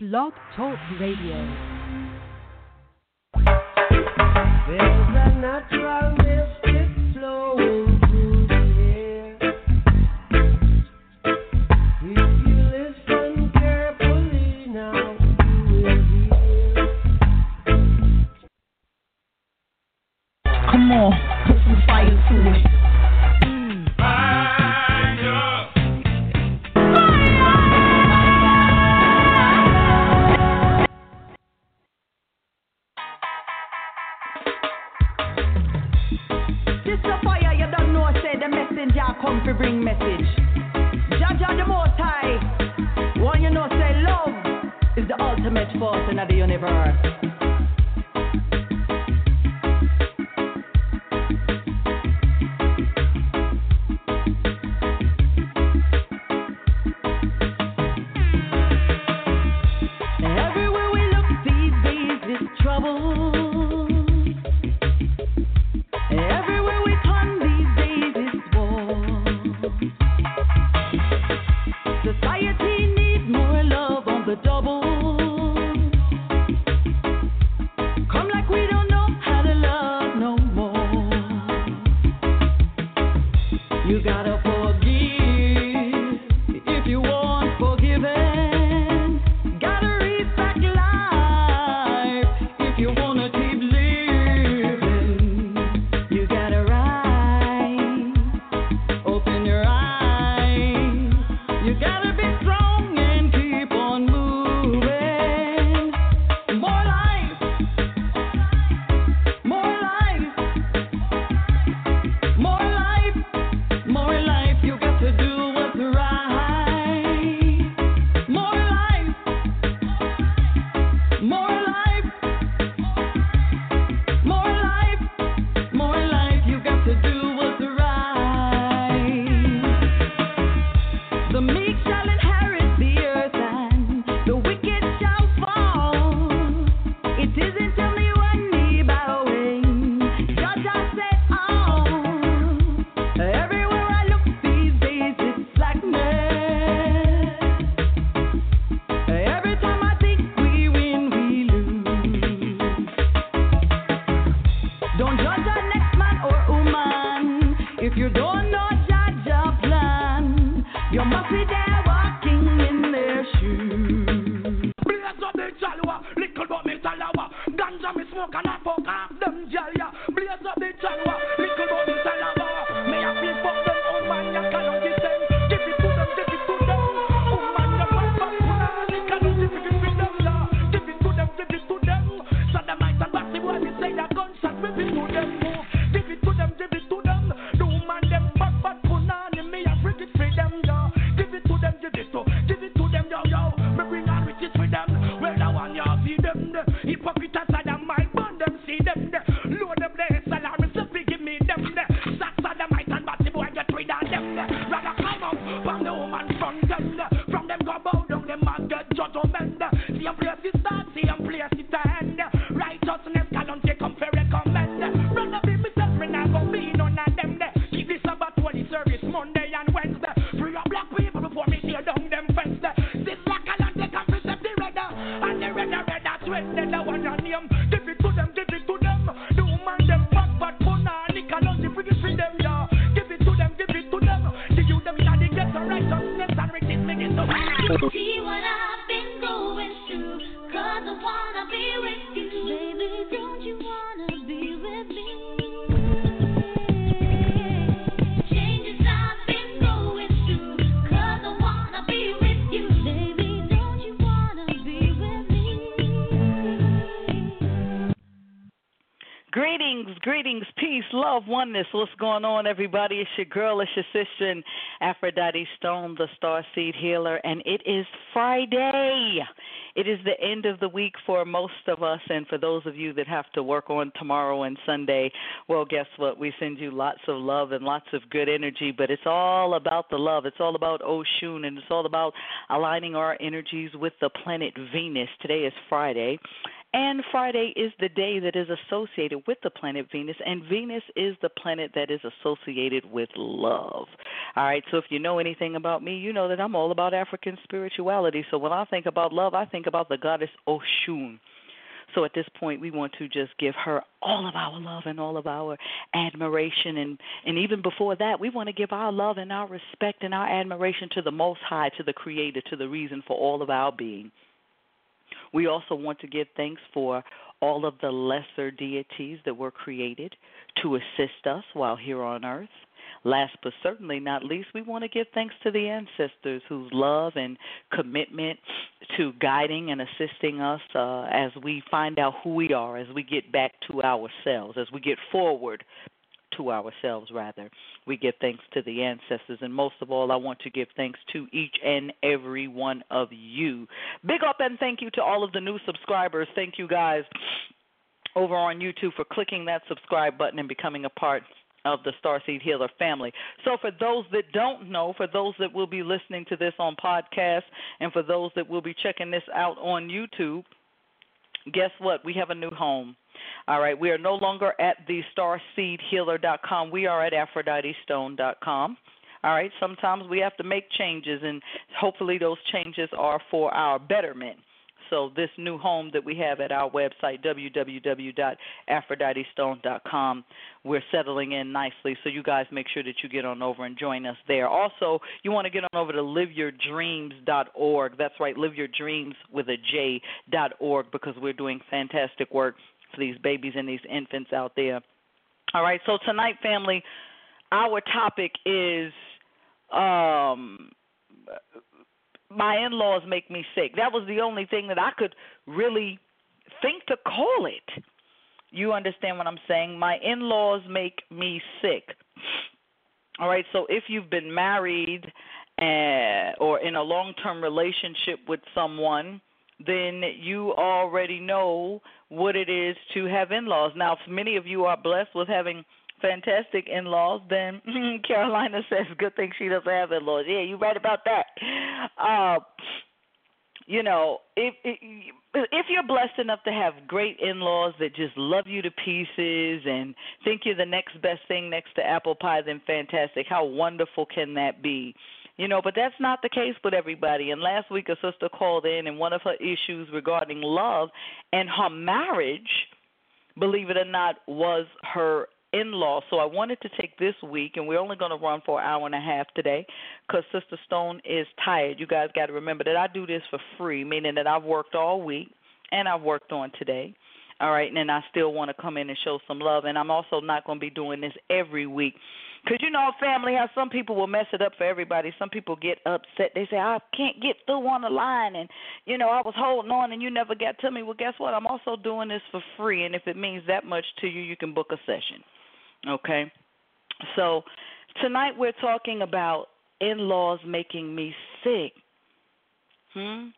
Blog Talk Radio. There's a natural mystery. you don't It's your girl, it's your sister, and Aphrodite Stone, the Star Seed Healer, and it is Friday. It is the end of the week for most of us, and for those of you that have to work on tomorrow and Sunday, well, guess what? We send you lots of love and lots of good energy, but it's all about the love. It's all about Oshun, and it's all about aligning our energies with the planet Venus. Today is Friday, and Friday is the day that is associated with the planet Venus, and Venus is the planet that is associated with love. All right, so if you know anything about me, you know that I'm all about African spirituality. So when I think about love, I think about the goddess Oshun. So at this point, we want to just give her all of our love and all of our admiration, and and even before that, we want to give our love and our respect and our admiration to the Most High, to the Creator, to the reason for all of our being. We also want to give thanks for all of the lesser deities that were created to assist us while here on earth. Last but certainly not least, we want to give thanks to the ancestors whose love and commitment to guiding and assisting us uh, as we find out who we are, as we get back to ourselves, as we get forward to ourselves, rather. We give thanks to the ancestors. And most of all, I want to give thanks to each and every one of you. Big up and thank you to all of the new subscribers. Thank you guys over on YouTube for clicking that subscribe button and becoming a part of the Starseed Healer family. So, for those that don't know, for those that will be listening to this on podcast, and for those that will be checking this out on YouTube, guess what? We have a new home. All right, we are no longer at the starseedhealer.com. We are at aphroditestone.com. All right, sometimes we have to make changes, and hopefully those changes are for our betterment. So this new home that we have at our website, www.aphroditestone.com, we're settling in nicely. So you guys make sure that you get on over and join us there. Also, you want to get on over to liveyourdreams.org. That's right, live your dreams with a J dot org because we're doing fantastic work for these babies and these infants out there. All right, so tonight, family, our topic is um my in-laws make me sick. That was the only thing that I could really think to call it. You understand what I'm saying? My in-laws make me sick. All right, so if you've been married uh, or in a long-term relationship with someone, then you already know what it is to have in-laws. Now, if many of you are blessed with having fantastic in laws, then Carolina says, good thing she doesn't have in laws. Yeah, you're right about that. Uh, you know, if, if if you're blessed enough to have great in-laws that just love you to pieces and think you're the next best thing next to apple pie, then fantastic. How wonderful can that be? You know, but that's not the case with everybody. And last week, a sister called in, and one of her issues regarding love and her marriage, believe it or not, was her in law. So I wanted to take this week, and we're only going to run for an hour and a half today because Sister Stone is tired. You guys got to remember that I do this for free, meaning that I've worked all week and I've worked on today. All right, and I still want to come in and show some love. And I'm also not going to be doing this every week. Because you know, family, how some people will mess it up for everybody. Some people get upset. They say, I can't get through on the line. And, you know, I was holding on and you never got to me. Well, guess what? I'm also doing this for free. And if it means that much to you, you can book a session. Okay? So tonight we're talking about in laws making me sick. Hmm?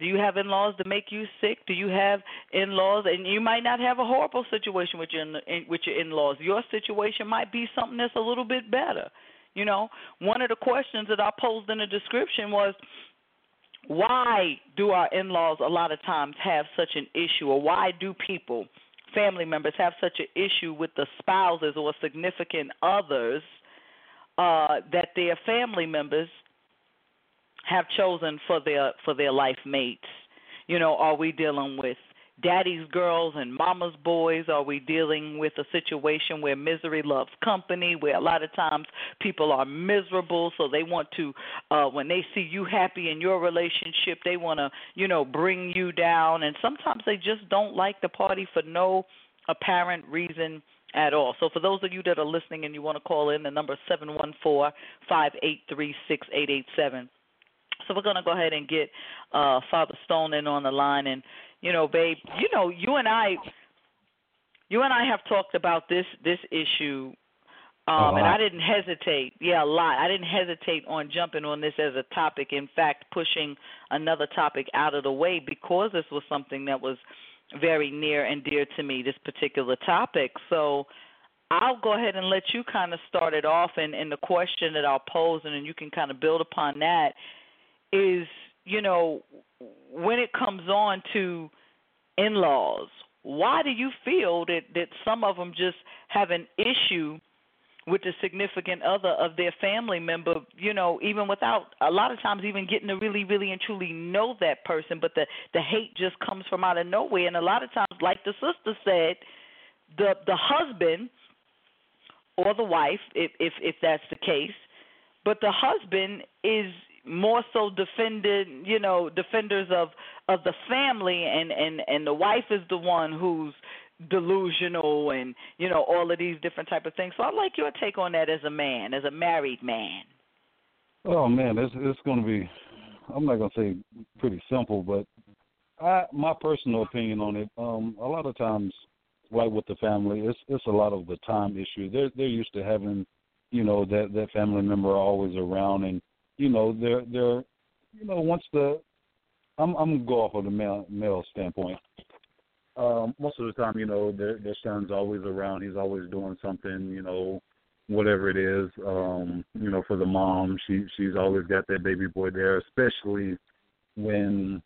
Do you have in laws that make you sick? Do you have in laws and you might not have a horrible situation with your with your in laws. Your situation might be something that's a little bit better. You know, one of the questions that I posed in the description was why do our in laws a lot of times have such an issue or why do people family members have such an issue with the spouses or significant others uh, that their family members have chosen for their for their life mates. You know, are we dealing with daddy's girls and mama's boys? Are we dealing with a situation where misery loves company, where a lot of times people are miserable, so they want to, uh, when they see you happy in your relationship, they want to, you know, bring you down, and sometimes they just don't like the party for no apparent reason at all. So for those of you that are listening and you want to call in, the number seven one four five eight three six eight eight seven. So we're going to go ahead and get uh, Father Stone in on the line, and you know, babe, you know, you and I, you and I have talked about this this issue, um, and I didn't hesitate. Yeah, a lot. I didn't hesitate on jumping on this as a topic. In fact, pushing another topic out of the way because this was something that was very near and dear to me. This particular topic, so. I'll go ahead and let you kind of start it off, and, and the question that I'll pose, and then you can kind of build upon that. Is you know when it comes on to in-laws. Why do you feel that that some of them just have an issue with the significant other of their family member, you know, even without a lot of times even getting to really, really and truly know that person, but the the hate just comes from out of nowhere. And a lot of times, like the sister said, the the husband or the wife, if if if that's the case, but the husband is more so defended, you know, defenders of of the family, and and and the wife is the one who's delusional and you know all of these different type of things. So I'd like your take on that as a man, as a married man. Oh man, it's it's going to be. I'm not going to say pretty simple, but I my personal opinion on it. Um, a lot of times, like with the family, it's it's a lot of the time issue. They're they're used to having, you know, that that family member always around, and you know they're they're, you know, once the, I'm I'm gonna go off of the male male standpoint um, most of the time, you know, their their son's always around. He's always doing something, you know, whatever it is. Um, you know, for the mom, she she's always got that baby boy there, especially when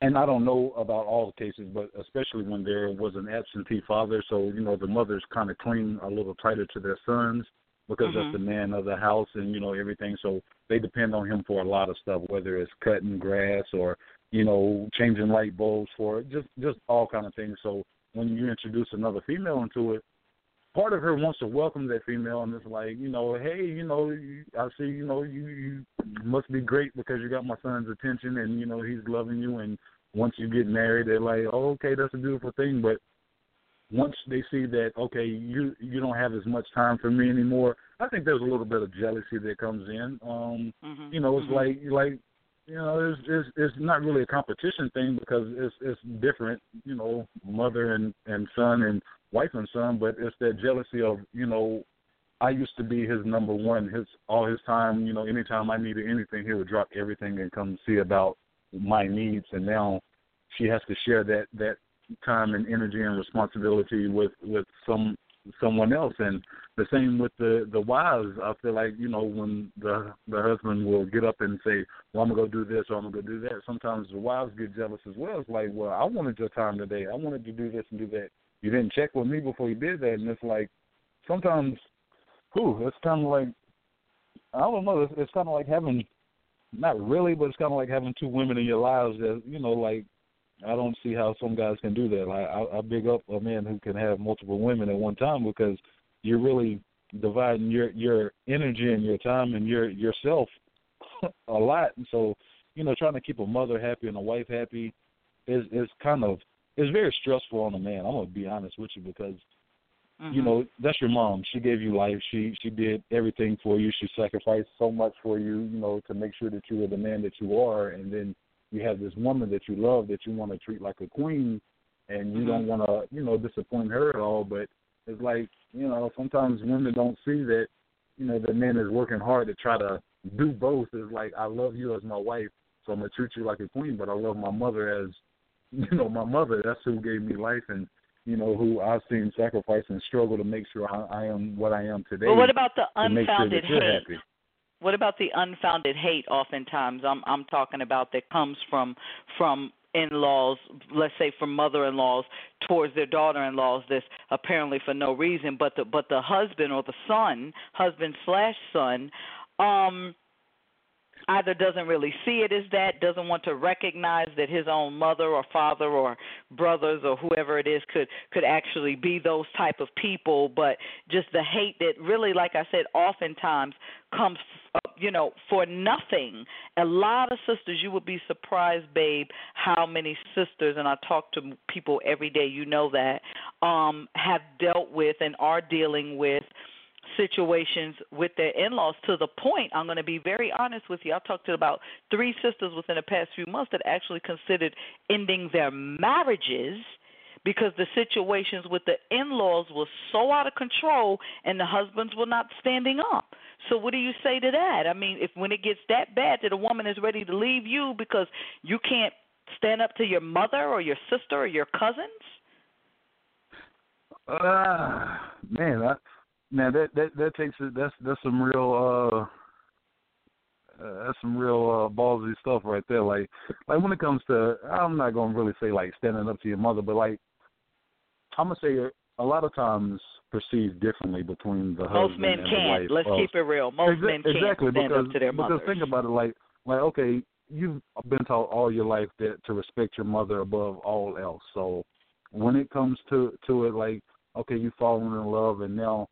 and I don't know about all the cases, but especially when there was an absentee father, so you know the mothers kind of cling a little tighter to their sons because Mhm. that's the man of the house and you know everything. So they depend on him for a lot of stuff, whether it's cutting grass or you know changing light bulbs for it, just just all kind of things. So when you introduce another female into it, part of her wants to welcome that female, and it's like you know, hey, you know, I see, you know, you you must be great because you got my son's attention, and you know he's loving you, and once you get married, they're like, oh, okay, that's a beautiful thing, but once they see that okay you you don't have as much time for me anymore i think there's a little bit of jealousy that comes in um Mhm. you know it's Mhm. like like you know it's it's it's not really a competition thing because it's it's different you know mother and and son and wife and son but it's that jealousy of you know i used to be his number one his all his time you know anytime i needed anything he would drop everything and come see about my needs and now she has to share that that time and energy and responsibility with with some someone else. And the same with the the wives. I feel like you know when the the husband will get up and say well i'm gonna go do this or i'm gonna go do that sometimes the wives get jealous as well. It's like well i wanted your time today. I wanted to do this and do that. You didn't check with me before you did that. And it's like sometimes whew, it's kind of like i don't know it's, it's kind of like having not really but it's kind of like having two women in your lives that you know like I don't see how some guys can do that. Like I, I big up a man who can have multiple women at one time because you're really dividing your your energy and your time and your yourself a lot. And so, you know, trying to keep a mother happy and a wife happy is is kind of is very stressful on a man. I'm gonna be honest with you because you Mhm. know that's your mom. She gave you life. She she did everything for you. She sacrificed so much for you. You know to make sure that you were the man that you are, and then you have this woman that you love that you want to treat like a queen, and you don't mm-hmm. want to you know disappoint her at all. But it's like you know sometimes women don't see that you know the man is working hard to try to do both. It's like I love you as my wife, so I'm gonna treat you like a queen, but I love my mother as you know my mother. That's who gave me life and you know, who I've seen sacrifice and struggle to make sure I, I am what I am today. But what about the make sure unfounded hate? What about the unfounded hate? Oftentimes, I'm I'm talking about that comes from from in-laws, let's say from mother-in-laws towards their daughter-in-laws. This apparently for no reason, but the but the husband or the son, husband slash son, um, either doesn't really see it as that, doesn't want to recognize that his own mother or father or brothers or whoever it is could could actually be those type of people, but just the hate that really, like I said, oftentimes comes, uh, you know, for nothing. A lot of sisters, you would be surprised, babe, how many sisters, and I talk to people every day, you know that, um, have dealt with and are dealing with situations with their in-laws to the point I'm going to be very honest with you. I've talked to about three sisters within the past few months that actually considered ending their marriages because the situations with the in-laws were so out of control and the husbands were not standing up. So what do you say to that? I mean, if when it gets that bad that a woman is ready to leave you because you can't stand up to your mother or your sister or your cousins? Ah, man, I, man, that that that takes it. That's that's some real. uh uh, that's some real uh, ballsy stuff right there. Like, like when it comes to, I'm not gonna really say like standing up to your mother, but like, I'm gonna say a lot of times perceived differently between the Most husband men and can't. wife. Let's keep it real. Most Exa- men can't exactly stand because up to their because think about it like like okay you've been taught all your life that to respect your mother above all else so when it comes to to it like okay you fallen in love and now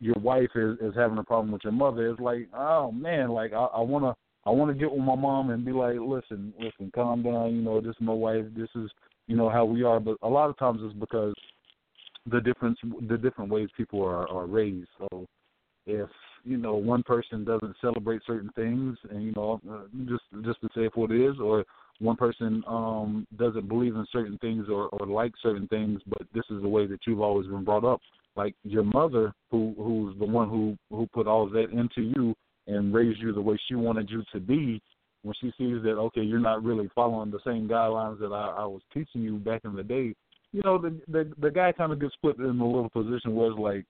your wife is is having a problem with your mother it's like oh man like i i want to i want to get with my mom and be like listen listen calm down you know this is my wife this is you know how we are. But a lot of times it's because the difference the different ways people are are raised. So if you know one person doesn't celebrate certain things and you know uh, just just to say what it is or one person um doesn't believe in certain things or or like certain things but this is the way that you've always been brought up like your mother who who's the one who who put all that into you and raised you the way she wanted you to be when she sees that okay you're not really following the same guidelines that I, I was teaching you back in the day you know the the the guy kind of gets put in a little position where it's like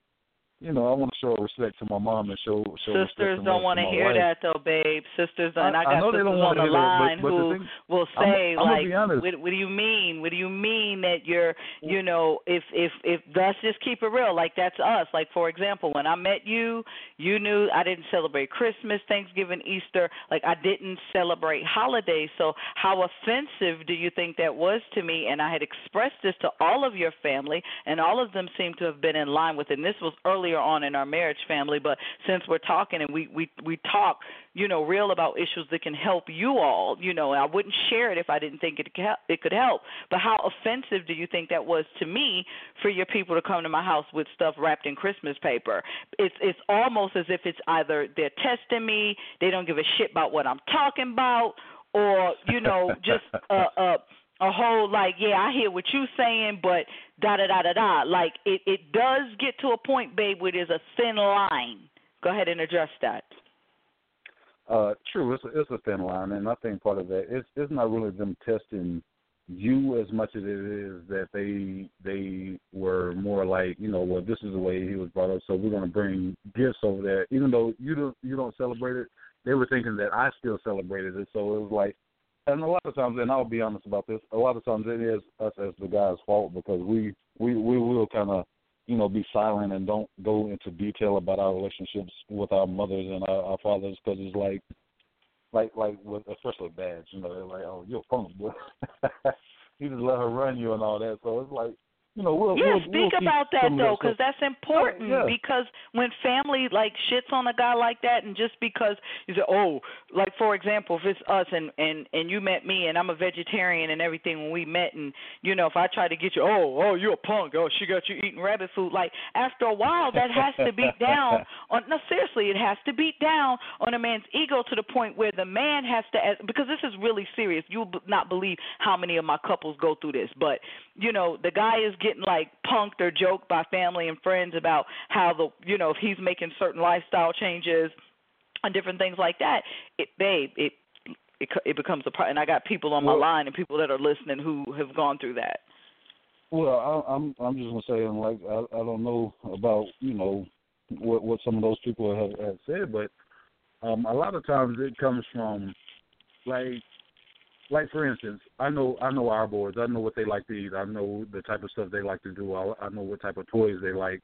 you know, I want to show respect to my mom and show show Sisters don't want to hear wife. that though, babe. Sisters, and I I got know they sisters don't on the hear that, but- line but who thing- will I'm- say I'm like, be honest. what, "What do you mean? What do you mean that you're, you know, if if if let's just keep it real, like that's us. Like for example, when I met you, you knew I didn't celebrate Christmas, Thanksgiving, Easter. Like I didn't celebrate holidays. So how offensive do you think that was to me? And I had expressed this to all of your family, and all of them seemed to have been in line with it. And this was earlier on in our marriage family, but since we're talking and we we we talk, you know, real about issues that can help you all, you know, I wouldn't share it if I didn't think it could help- it could help. But how offensive do you think that was to me for your people to come to my house with stuff wrapped in Christmas paper? It's it's almost as if it's either they're testing me, they don't give a shit about what I'm talking about, or you know, just uh uh a whole like, yeah, I hear what you're saying, but da da da da da. Like it it does get to a point, babe, where there's a thin line. Go ahead and address that. Uh, true, it's a, it's a thin line, and I think part of that it's it's not really them testing you as much as it is that they they were more like you know well this is the way he was brought up, so we're going to bring gifts over there, even though you don't you don't celebrate it. They were thinking that I still celebrated it, so it was like, and a lot of times, and I'll be honest about this, a lot of times it is us as the guy's fault because we we we will kind of you know, be silent and don't go into detail about our relationships with our mothers and our, our fathers because it's like, like, like with especially dads, you know, they're like, oh, you're a punk, boy. you just let her run you and all that. So it's like, you know, we'll Yeah, we'll, speak we'll about that though, because that's important. yeah. Because when family like shits on a guy like that, and just because you say, oh, like for example, if it's us and and and you met me and I'm a vegetarian and everything when we met, and you know if I try to get you, oh, oh, you're a punk, oh, she got you eating rabbit food. Like after a while, that has to beat down on. No, seriously, it has to beat down on a man's ego to the point where the man has to, because this is really serious. You will not believe how many of my couples go through this, but you know the guy is getting like punked or joked by family and friends about how the you know if he's making certain lifestyle changes and different things like that it babe it it, it becomes a part and i got people on my Well- line and people that are listening who have gone through that. Well, I, I'm I'm just gonna say, and like I, I don't know about you know what what some of those people have, have said, but um, a lot of times it comes from like like for instance, I know I know our boys. I know what they like to eat. I know the type of stuff they like to do. I, I know what type of toys they like.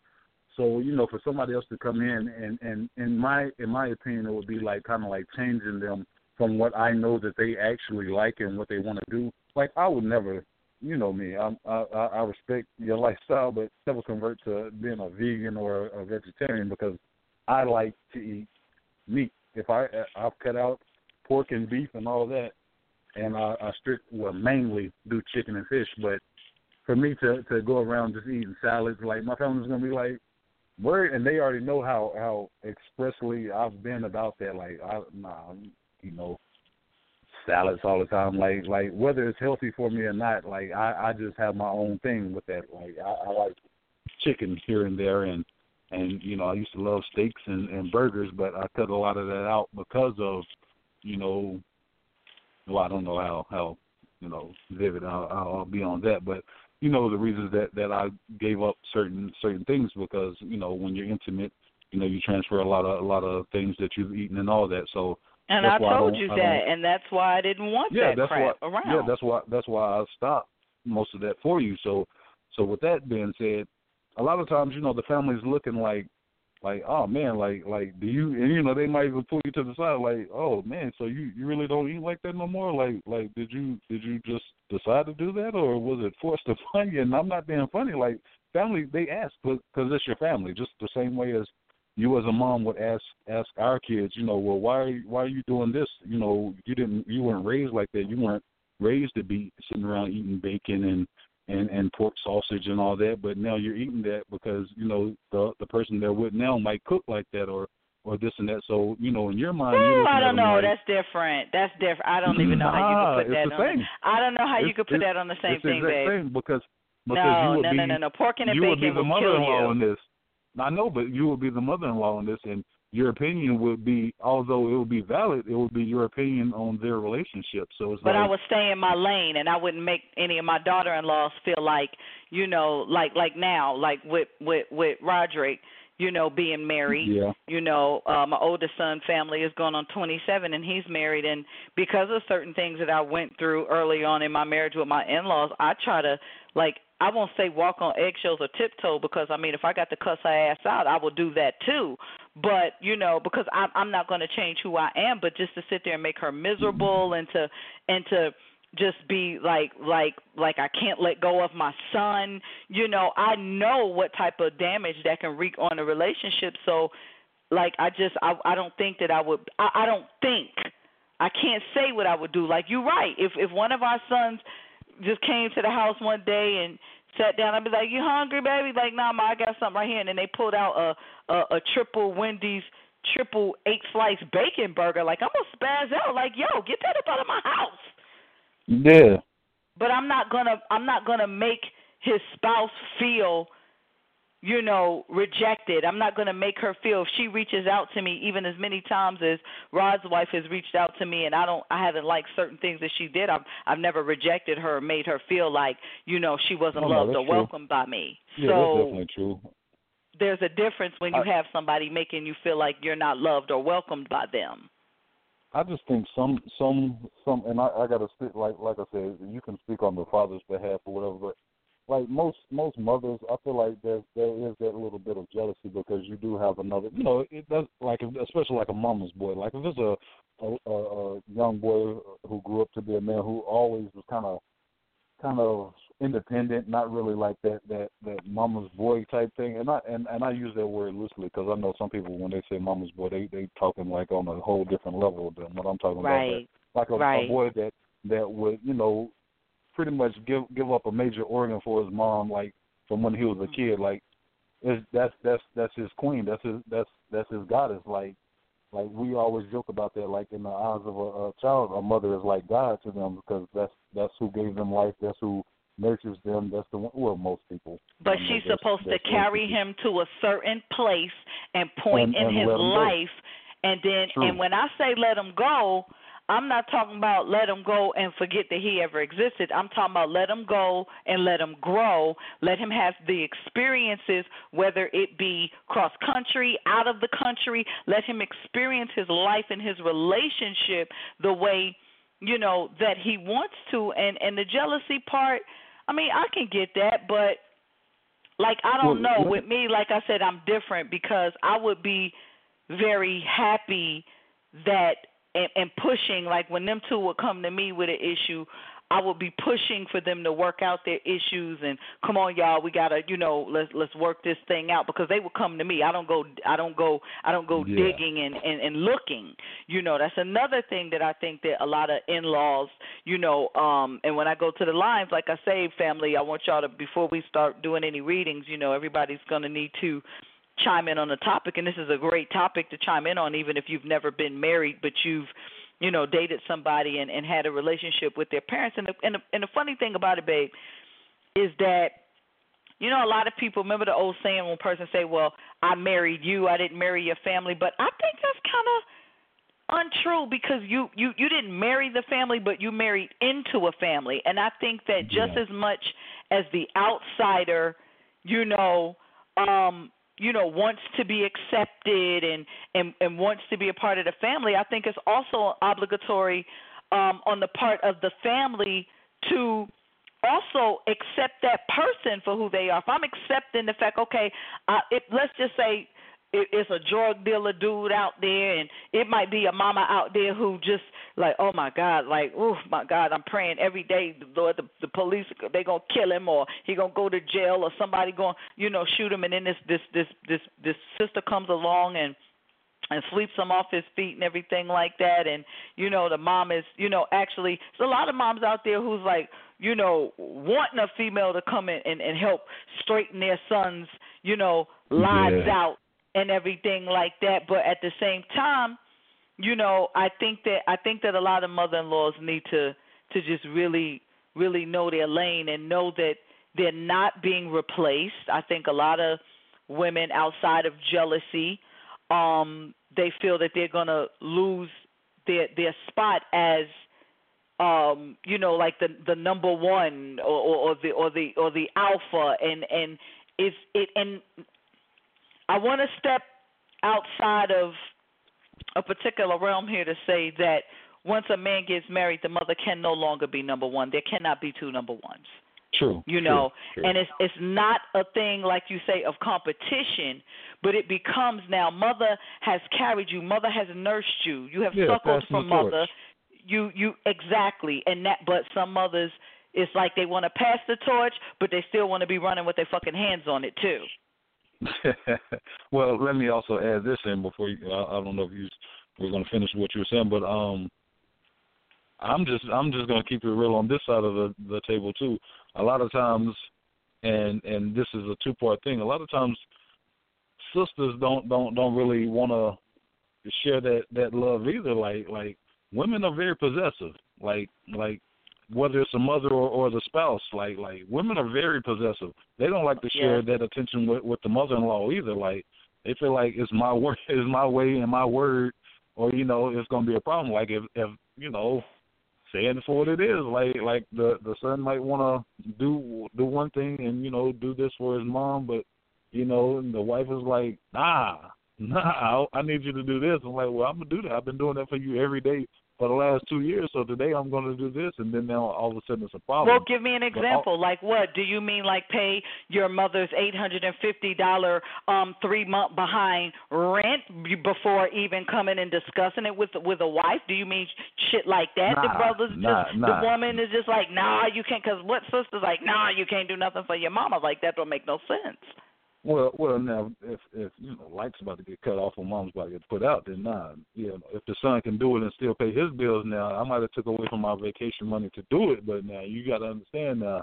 So you know, for somebody else to come in and and in my in my opinion, it would be like kind of like changing them from what I know that they actually like and what they want to do. Like I would never, you know me. I I I respect your lifestyle, but never convert to being a vegan or a vegetarian because I like to eat meat. If I I've cut out pork and beef and all that, and I, I strict well mainly do chicken and fish. But for me to to go around just eating salads, like my family's gonna be like, where and they already know how how expressly I've been about that. Like I nah, you know, salads all the time. Like like whether it's healthy for me or not, like I I just have my own thing with that. Like I, I like chicken here and there and and you know I used to love steaks and and burgers, but I cut a lot of that out because of you know well I don't know how how you know vivid I'll, I'll be on that, but you know the reasons that that I gave up certain certain things because you know when you're intimate, you know you transfer a lot of a lot of things that you've eaten and all that. So And I why I told you I that, and that's why I didn't want yeah, that that's crap why. around. Yeah, that's why. That's why I stopped most of that for you. So, so with that being said, a lot of times, you know, the family's looking like, like, oh man, like, like, do you? And you know, they might even pull you to the side, like, oh man, so you you really don't eat like that no more? Like, like, did you did you just decide to do that, or was it forced upon you? And I'm not being funny. Like, family, they ask because it's your family, just the same way as you as a mom would ask ask our kids, you know, well, why why are you doing this? You know, you didn't you weren't raised like that. You weren't raised to be sitting around eating bacon and and and pork sausage and all that, but now you're eating that because you know the the person they're with now might cook like that or or this and that. So you know, in your mind, you're Ooh, looking I don't know. like, That's different. That's different. I don't even know how you could put it's that the on. same. I don't know how you It's- could put that on the same thing, babe. same because because no, you would no, be no, no, no. Pork and you would be the mother-in-law you. in this. I know, but you would be the mother-in-law in this, and your opinion would be, although it would be valid, it would be your opinion on their relationship. So it's But like, I would stay in my lane, and I wouldn't make any of my daughter-in-laws feel like, you know, like like now, like with with with Roderick, you know, being married. yeah, You know, uh, my oldest son family is going on 27, and he's married. And because of certain things that I went through early on in my marriage with my in-laws, I try to like I won't say walk on eggshells or tiptoe because I mean if I got to cuss her ass out, I will do that too. But you know, because I'm I'm not going to change who I am, but just to sit there and make her miserable and to and to just be like like like I can't let go of my son. You know, I know what type of damage that can wreak on a relationship. So like I just I I don't think that I would I, I don't think I can't say what I would do. Like you're right. If if one of our sons just came to the house one day and sat down, I'd be like, "You hungry, baby?" Like, "Nah, ma, I got something right here." And then they pulled out a a, a triple Wendy's triple eight slice bacon burger. Like I'm gonna spaz out. Like, yo, get that up out of my house. yeah, But I'm not gonna I'm not gonna make his spouse feel you know, rejected. I'm not going to make her feel if she reaches out to me even as many times as Rod's wife has reached out to me and I don't I haven't liked certain things that she did. I've I've never rejected her or made her feel like, you know, she wasn't Oh, loved that's or true. welcomed by me. yeah, that's so definitely true. there's a difference when you I- have somebody making you feel like you're not loved or welcomed by them. I just think some some some, and I, I got to speak like like I said, you can speak on the father's behalf or whatever, but like most most mothers, I feel like there there is that little bit of jealousy because you do have another, you know, it does like especially like a mama's boy. Like if it's a a, a, young boy who grew up to be a man who always was kind of kind of independent, not really like that that that mama's boy type thing. And I and and I use that word loosely because I know some people when they say mama's boy, they they talking like on a whole different level than what I'm talking about. Right. But like a, Right. a boy that that would you know pretty much give give up a major organ for his mom, like from when he was a kid. Mm-hmm. Like is that's that's that's his queen. That's his that's that's his goddess. Like like we always joke about that. Like in the eyes of a, a child, a mother is like God to them because that's that's who gave them life. That's who nurtures them. That's the one. Well, most people. But she's supposed to carry people. him to a certain place and point And- in and his him go. life and then True. and when I say let him go, I'm not talking about let him go and forget that he ever existed. I'm talking about let him go and let him grow. Let him have the experiences, whether it be cross country, out of the country. Let him experience his life and his relationship the way you know that he wants to. And and the jealousy part, I mean, I can get that, but like I don't know. With me, like I said, I'm different because I would be very happy that and, and pushing like when them two would come to me with an issue I would be pushing for them to work out their issues and come on y'all we got to you know let's let's work this thing out because they would come to me I don't go I don't go I don't go Yeah. digging and, and and looking you know that's another thing that I think that a lot of in-laws you know um and when I go to the lines like I say family I want y'all to before we start doing any readings you know everybody's going to need to chime in on the topic and this is a great topic to chime in on even if you've never been married but you've you know dated somebody and, and had a relationship with their parents and the, and the and the funny thing about it babe is that you know a lot of people remember the old saying when a person say well I married you I didn't marry your family but I think that's kind of untrue because you you you didn't marry the family but you married into a family and I think that just Yeah. as much as the outsider you know um you know wants to be accepted and and and wants to be a part of the family i think it's also obligatory um on the part of the family to also accept that person for who they are. If i'm accepting the fact okay uh it let's just say it, it's a drug dealer dude out there and it might be a mama out there who just like oh my god like oh my god i'm praying every day lord the, the police they gonna kill him or he gonna go to jail or somebody gonna you know shoot him. And then this this this this this sister comes along and and sweeps him off his feet and everything like that. And you know the mom is you know actually there's a lot of moms out there who's like you know wanting a female to come in and, and help straighten their sons you know lives Yeah. out and everything like that. But at the same time you know i think that i think that a lot of mother-in-laws need to to just really really know their lane and know that they're not being replaced. I think a lot of women outside of jealousy um they feel that they're to lose their their spot as um you know like the the number one or, or, or the or the or the alpha. And and it's it and I want to step outside of a particular realm here to say that once a man gets married, the mother can no longer be number one. There cannot be two number ones. True. You know, true. and it's it's not a thing like you say of competition, but it becomes now. Mother has carried you. Mother has nursed you. You have Yeah, suckled from the torch. mother. You you exactly, and that. But some mothers, it's like they want to pass the torch, but they still want to be running with their fucking hands on it too. well, let me also add this in before you. I, I don't know if you we're going to finish what you were saying, but um, I'm just I'm just going to keep it real on this side of the the table too. A lot of times, and and this is a two part thing. A lot of times, sisters don't don't don't really want to share that that love either. Like like women are very possessive. Like like whether it's the mother or, or the spouse, like like women are very possessive. They don't like to share that attention with with the mother in law either. Like they feel like it's my word, it's my way and my word, or you know it's gonna be a problem. Like if if you know saying it for what it is, like like the the son might want to do do one thing and you know do this for his mom, but you know and the wife is like nah nah I, I need you to do this. I'm like well I'm gonna do that. I've been doing that for you every day for the last two years. So today I'm going to do this, and then now all of a sudden it's a problem. Well, give me an But all- example. Like what? Do you mean like pay your mother's eight hundred and fifty dollar um three month behind rent before even coming and discussing it with with a wife? Do you mean shit like that? the brothers nah, just nah. the woman is just like, nah, you can't. Cause what sister's like, nah, you can't do nothing for your mama. Like that don't make no sense. Well, well, now if if you know lights about to get cut off or mom's about to get put out, then nah. You know, if the son can do it and still pay his bills, now I might have took away from my vacation money to do it, but now you got to understand now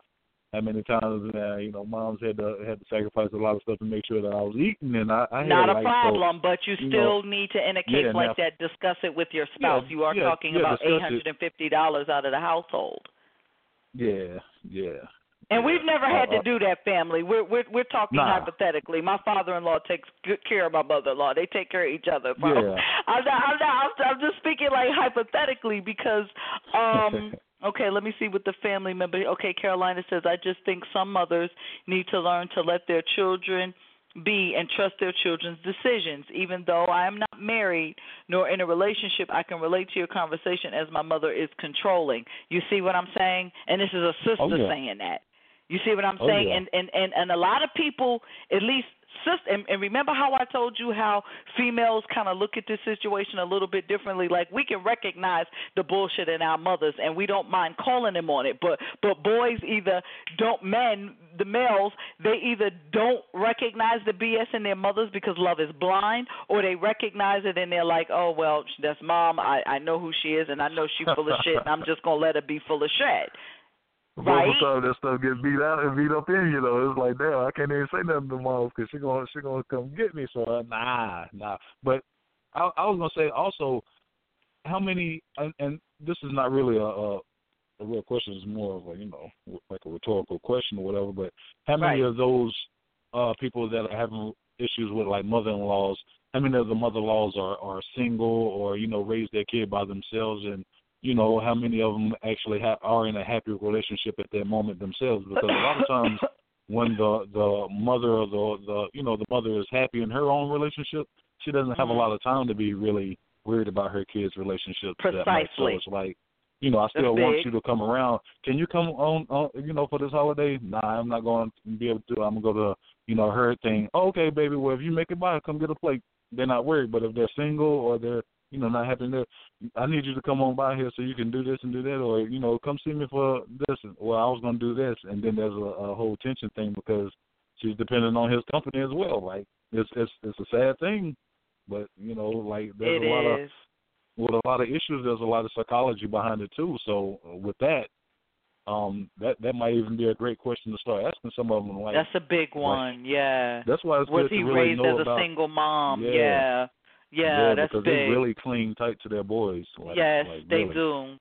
how many times now you know moms had to had to sacrifice a lot of stuff to make sure that I was eating, and I, I had Not a like, so- problem, but you you still know, need to, in a case yeah, like now- that, discuss it with your spouse. Yeah, you are yeah, talking about eight hundred and fifty dollars out of the household. yeah, yeah. And we've never had to uh, do that, family. We're we're we're talking Nah. hypothetically. My father-in-law takes good care of my mother-in-law. They take care of each other. Yeah. I'm not, I'm not. I'm, I'm just speaking like hypothetically because. um Okay, let me see what the family member. Okay, Carolina says, I just think some mothers need to learn to let their children be and trust their children's decisions. Even though I am not married nor in a relationship, I can relate to your conversation as my mother is controlling. You see what I'm saying? And this is a sister Oh, yeah. saying that. You see what I'm Oh, saying? yeah. And, and and and a lot of people, at least sis, and, and remember how I told you how females kind of look at this situation a little bit differently. Like we can recognize the bullshit in our mothers, and we don't mind calling them on it. But but boys either don't men the males they either don't recognize the BS in their mothers because love is blind, or they recognize it and they're like, oh well, that's mom. I I know who she is, and I know she's full of shit, and I'm just gonna let her be full of shit. Most Right. of the time that stuff gets beat out and beat up in you know. It's like damn, I can't even say nothing to mom because she gonna she gonna come get me. So uh, nah, nah. But I, I was gonna say also, how many and, and this is not really a, a a real question. It's more of a you know like a rhetorical question or whatever. But how many Right. of those uh people that are having issues with like mother-in-laws? How many of the mother-in-laws are are single or you know raise their kid by themselves and you know how many of them actually ha- are in a happy relationship at that moment themselves because a lot of times when the the mother or the the you know the mother is happy in her own relationship, she doesn't have a lot of time to be really worried about her kids' relationship that much. So it's like, you know, I still want you to come around. Can you come on, on you know, for this holiday? Nah, I'm not going to be able to. I'm gonna go to you know her thing. Oh, okay, baby. Well, if you make it by, come get a plate. They're not worried. But if they're single or they're you know not having there, I need you to come on by here so you can do this and do that, or you know, come see me for this. Well, I was gonna do this, and then there's a, a whole tension thing because she's dependent on his company as well. Like it's it's it's a sad thing, but you know, like there's It a lot of is. with a lot of issues, there's a lot of psychology behind it too. So uh, with that, um, that that might even be a great question to start asking some of them. Like That's a big one. Yeah. that's why it's Was good he to really raised as a about. single mom? Yeah. Yeah. Yeah, that's because big. they really cling tight to their boys. Like, yes, like, they really. do.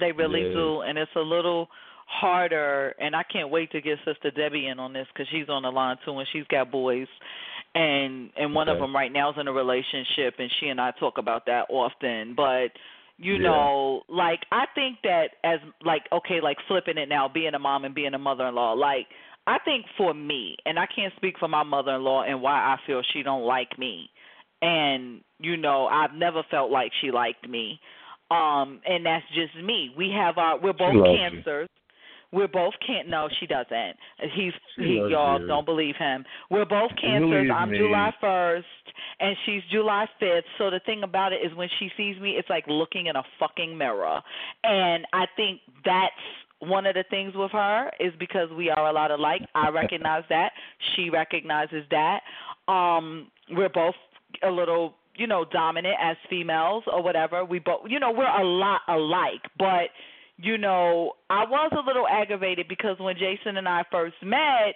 They really Yeah. do, and it's a little harder. And I can't wait to get Sister Debbie in on this because she's on the line too, and she's got boys, and and one of them right now is in a relationship, and she and I talk about that often. But you Yeah. know, like I think that as like okay, like flipping it now, being a mom and being a mother-in-law, like. I think for me, and I can't speak for my mother-in-law and why I feel she don't like me, and you know I've never felt like she liked me, um, and that's just me. We have our we're both loves you. cancers. We're both can't no, she doesn't. He's She he y'all you. don't believe him. We're both cancers. Believe I'm me. July first and she's July fifth. So the thing about it is when she sees me it's like looking in a fucking mirror. And I think that's one of the things with her is because we are a lot alike. I recognize that. She recognizes that. Um, we're both a little, you know, dominant as females or whatever. We both, you know, we're a lot alike. But, you know, I was a little aggravated because when Jason and I first met,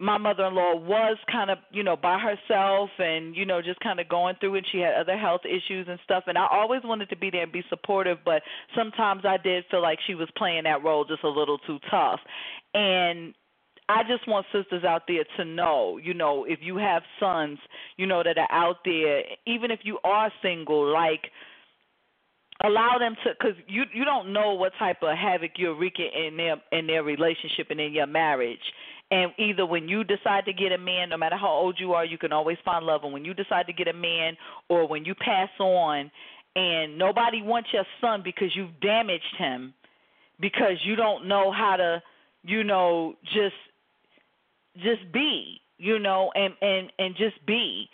my mother-in-law was kind of, you know, by herself and, you know, just kind of going through and She had other health issues and stuff. And I always wanted to be there and be supportive, but sometimes I did feel like she was playing that role just a little too tough. And I just want sisters out there to know, you know, if you have sons, you know, that are out there, even if you are single, like allow them to because you you don't know what type of havoc you're wreaking in their in their relationship and in your marriage. And either when you decide to get a man no matter how old you are you can always find love. And when you decide to get a man or when you pass on and nobody wants your son because you've damaged him because you don't know how to you know just just be you know and and and just be.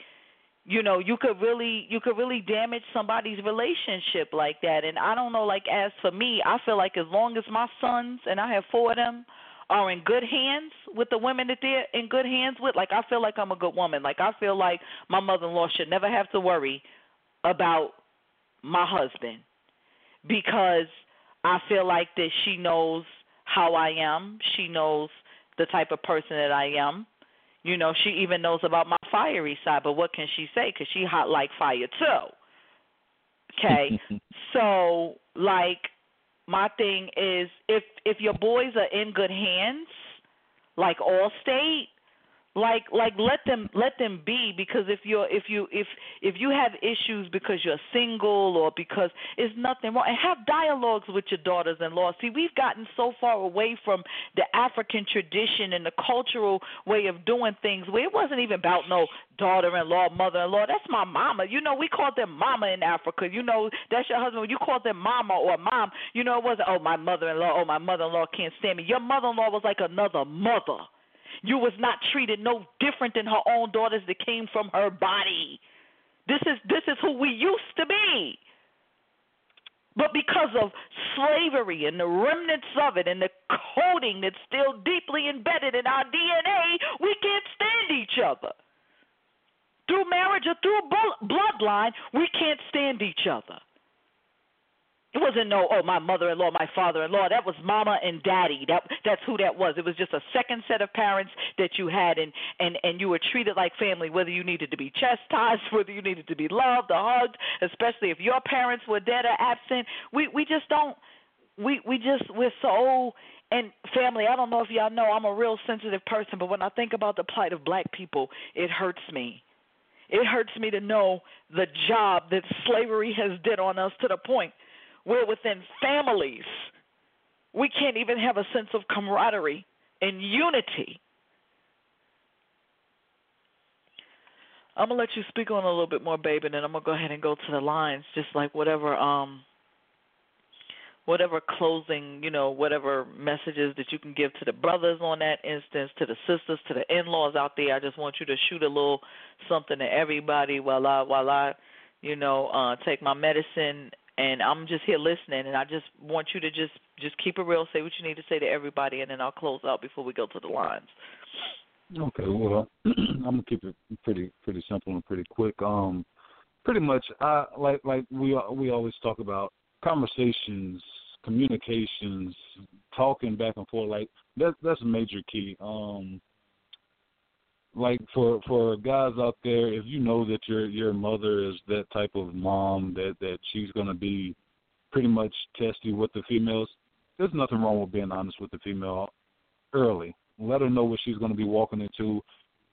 You know you could really you could really damage somebody's relationship like that. And i don't know like as for me i feel like as long as my sons and i have four of them are in good hands with the women that they're in good hands with like i feel like i'm a good woman. Like i feel like my mother in law should never have to worry about my husband because i feel like that she knows how i am. She knows the type of person that i am you know, she even knows about my fiery side, but what can she say? Because she hot like fire too. Okay, so like my thing is, if if your boys are in good hands, like Allstate, like like let them let them be because if you're if you if if you have issues because you're single or because it's nothing wrong and have dialogues with your daughters-in-law. See we've gotten so far away from the african tradition and the cultural way of doing things where it wasn't even about no daughter-in-law mother-in-law. That's my mama. You know we called them mama in africa. You know that's your husband. When you called them mama or mom. You know it wasn't oh my mother-in-law oh my mother-in-law can't stand me. Your mother-in-law was like another mother you was not treated no different than her own daughters that came from her body. This is this is who we used to be. But because of slavery and the remnants of it and the coding that's still deeply embedded in our DNA, we can't stand each other. Through marriage or through bl- bloodline, we can't stand each other. It wasn't no, oh, my mother-in-law, my father-in-law. That was mama and daddy. That that's who that was. It was just a second set of parents that you had, and and and you were treated like family, whether you needed to be chastised, whether you needed to be loved or hugged, especially if your parents were dead or absent. We we just don't. We we just we're so and family. I don't know if y'all know I'm a real sensitive person, but when I think about the plight of black people, it hurts me. It hurts me to know the job that slavery has did on us to the point where within families we can't even have a sense of camaraderie and unity. I'm gonna let you speak on a little bit more, babe, and then I'm gonna go ahead and go to the lines, just like whatever um whatever closing, you know, whatever messages that you can give to the brothers on that instance, to the sisters, to the in laws out there. I just want you to shoot a little something to everybody while I while I, you know, uh take my medicine and I'm just here listening and I just want you to just just keep it real, say what you need to say to everybody and then I'll close out before we go to the lines. Okay, well, I'm gonna keep it pretty pretty simple and pretty quick. Um, pretty much, I like like we we always talk about conversations, communications, talking back and forth. Like that that's a major key. Um, like for for guys out there, if you know that your your mother is that type of mom that that she's gonna be pretty much testy with the females, there's nothing wrong with being honest with the female early. Let her know what she's going to be walking into.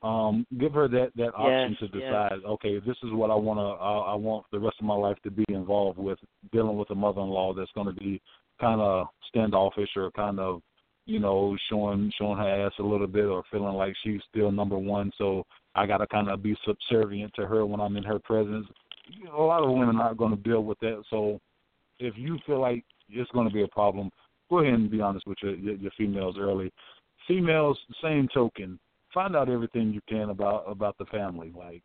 Um, give her that that option Yes, to yes. decide. Okay, this is what I want to. I, I want the rest of my life to be involved with dealing with a mother-in-law that's going to be kind of standoffish or kind of, you know, showing showing her ass a little bit or feeling like she's still number one. So I got to kind of be subservient to her when I'm in her presence. A lot of women aren't going to deal with that. So if you feel like it's going to be a problem, go ahead and be honest with your your, females early. Females, same token, find out everything you can about about the family. Like,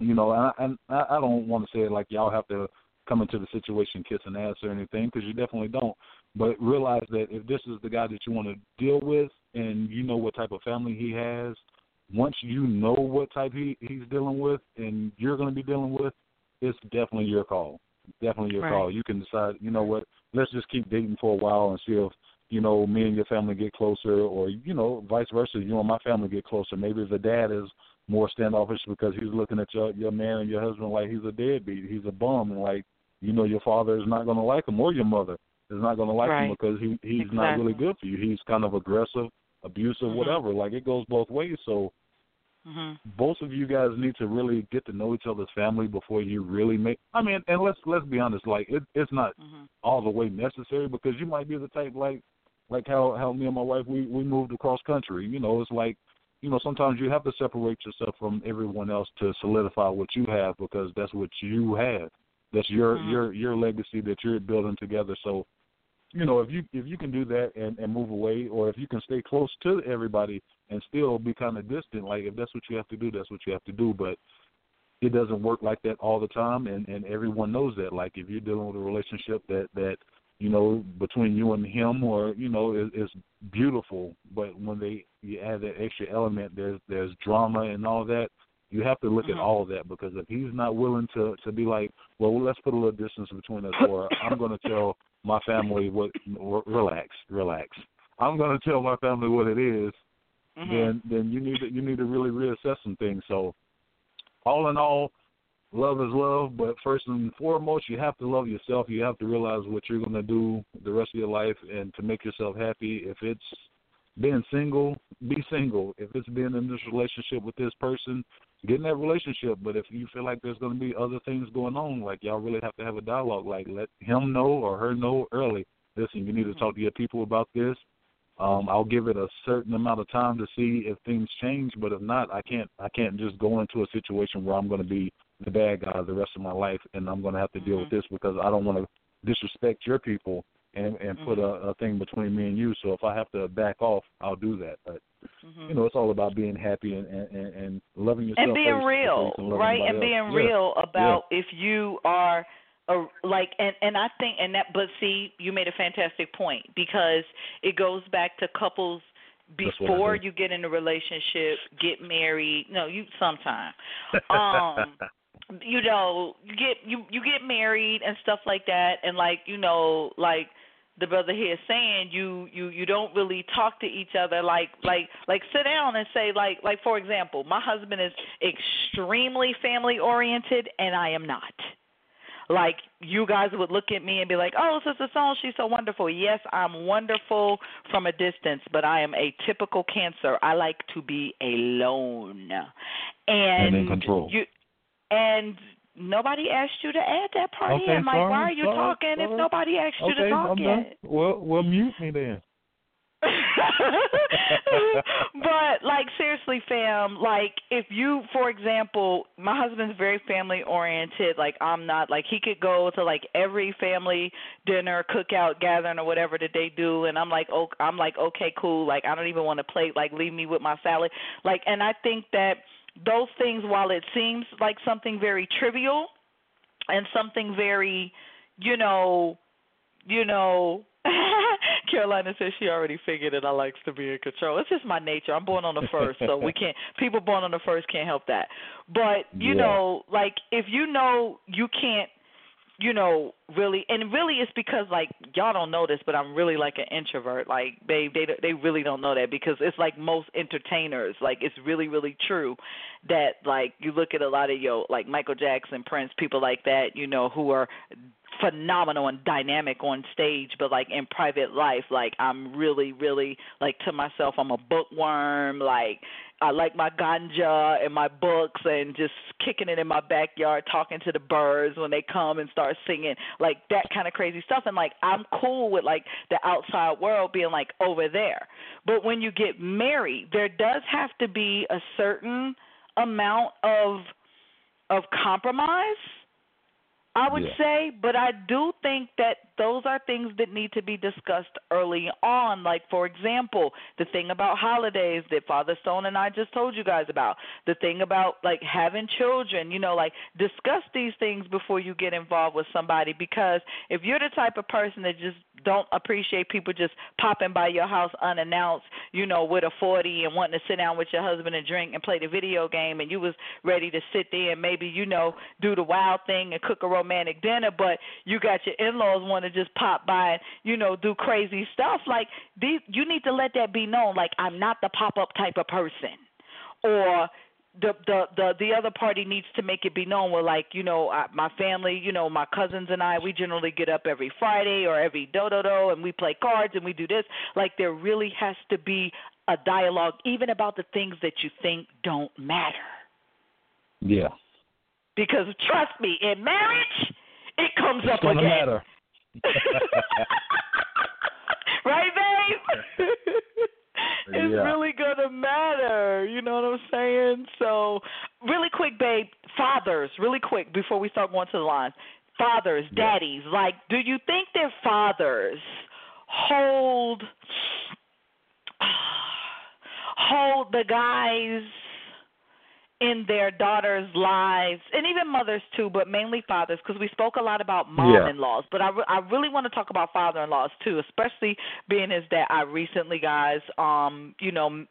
you know, and I, and I I don't want to say it like y'all have to come into the situation kissing ass or anything because you definitely don't. But realize that if this is the guy that you want to deal with, and you know what type of family he has, once you know what type he he's dealing with, and you're going to be dealing with, it's definitely your call. Definitely your Right. call. You can decide. You know what? Let's just keep dating for a while and see if you know me and your family get closer, or you know vice versa. You and my family get closer. Maybe the dad is more standoffish because he's looking at your your man and your husband like he's a deadbeat, he's a bum, and like you know your father is not going to like him or your mother is not going to like him because he he's not really good for you. He's kind of aggressive, abusive, Mhm. whatever. Like it goes both ways. So Mhm. both of you guys need to really get to know each other's family before you really make. I mean, and let's let's be honest. Like it, it's not Mhm. all the way necessary because you might be the type like like how how me and my wife we we moved across country. You know, it's like you know sometimes you have to separate yourself from everyone else to solidify what you have because that's what you have. That's your Mhm. your your legacy that you're building together. So you know if you if you can do that and and move away or if you can stay close to everybody and still be kind of distant like if that's what you have to do that's what you have to do but it doesn't work like that all the time and and everyone knows that like if you're dealing with a relationship that that you know between you and him or you know is, is beautiful but when they you add that extra element there's there's drama and all that you have to look Mhm. at all of that because if he's not willing to to be like well let's put a little distance between us or i'm going to tell my family what r- relax relax i'm going to tell my family what it is Mhm. then then you need to you need to really reassess some things. So all in all, love is love, but first and foremost you have to love yourself. You have to realize what you're gonna do the rest of your life and to make yourself happy. If it's being single, be single. If it's being in this relationship with this person, get in that relationship. But if you feel like there's gonna be other things going on, like y'all really have to have a dialogue. Like let him know or her know early. Listen, you need to talk to your people about this. Um, I'll give it a certain amount of time to see if things change, but if not, I can't. I can't just go into a situation where I'm going to be the bad guy the rest of my life, and I'm going to have to deal with this because I don't want to disrespect your people and and put a, a thing between me and you. So if I have to back off, I'll do that. But Mhm. you know, it's all about being happy and and, and, and loving yourself and being first before you real, love right? And being else. Yeah. real about if you are a, like, and and I think, and that, but see, you made a fantastic point because it goes back to couples That's what I before you get in a relationship, get married. No, you sometime. Um, you know, you get you you get married and stuff like that, and like you know, like the brother here saying you you you don't really talk to each other like like like sit down and say like like for example my husband is extremely family oriented and i am not. Like you guys would look at me and be like oh sister song she's so wonderful. Yes i'm wonderful from a distance but i am a typical cancer. I like to be alone. And, And in control. you and nobody asked you to add that part Okay, in like sorry, why are you sorry, talking if nobody asked you okay, to talk I'm yet done. Well, well, mute me then. but like seriously, fam, like if you, for example, my husband's very family oriented. Like I'm not. Like he could go to like every family dinner, cookout, gathering, or whatever that they do, and I'm like, oh, I'm like, okay, cool. Like I don't even want to play. Like leave me with my salad. Like, and I think that those things, while it seems like something very trivial and something very, you know, you know. Carolina says she already figured it. I likes to be in control. It's just my nature. I'm born on the first, so we can't. People born on the first can't help that. But you Yeah. know, like if you know you can't, you know, really, and really it's because like y'all don't know this, but I'm really like an introvert. Like they they they really don't know that because it's like most entertainers. Like it's really really true that like you look at a lot of yo like Michael Jackson, Prince, people like that, you know, who are phenomenal and dynamic on stage but like in private life like i'm really really like to myself i'm a bookworm like i like my ganja and my books and just kicking it in my backyard talking to the birds when they come and start singing like that kind of crazy stuff. And like i'm cool with like the outside world being like over there. But when you get married there does have to be a certain amount of of compromise I would Yeah. say, but I do think that those are things that need to be discussed early on. Like, for example, the thing about holidays that Father Stone and I just told you guys about, the thing about like having children, you know, like discuss these things before you get involved with somebody because if you're the type of person that just don't appreciate people just popping by your house unannounced, you know, with a 40 and wanting to sit down with your husband and drink and play the video game and you was ready to sit there and maybe, you know, do the wild thing and cook a romantic dinner, but you got your in-laws want to just pop by and, you know, do crazy stuff. Like, these, you need to let that be known. Like, I'm not the pop-up type of person. Or the the the the other party needs to make it be known well like you know I, my family you know my cousins and i we generally get up every friday or every do do do and we play cards and we do this like there really has to be a dialogue even about the things that you think don't matter Yeah. Because trust me in marriage it comes It's up again matter. right babe it's Yeah. really gonna matter. You know what I'm saying? So, really quick, babe. Fathers, really quick before we start going to the lines. Fathers, Yeah. daddies, like, do you think their fathers hold hold the guys in their daughters' lives, and even mothers too, but mainly fathers, because we spoke a lot about mom-in-laws. But I, re- I really want to talk about father-in-laws too, especially being as that I recently, guys, um, you know,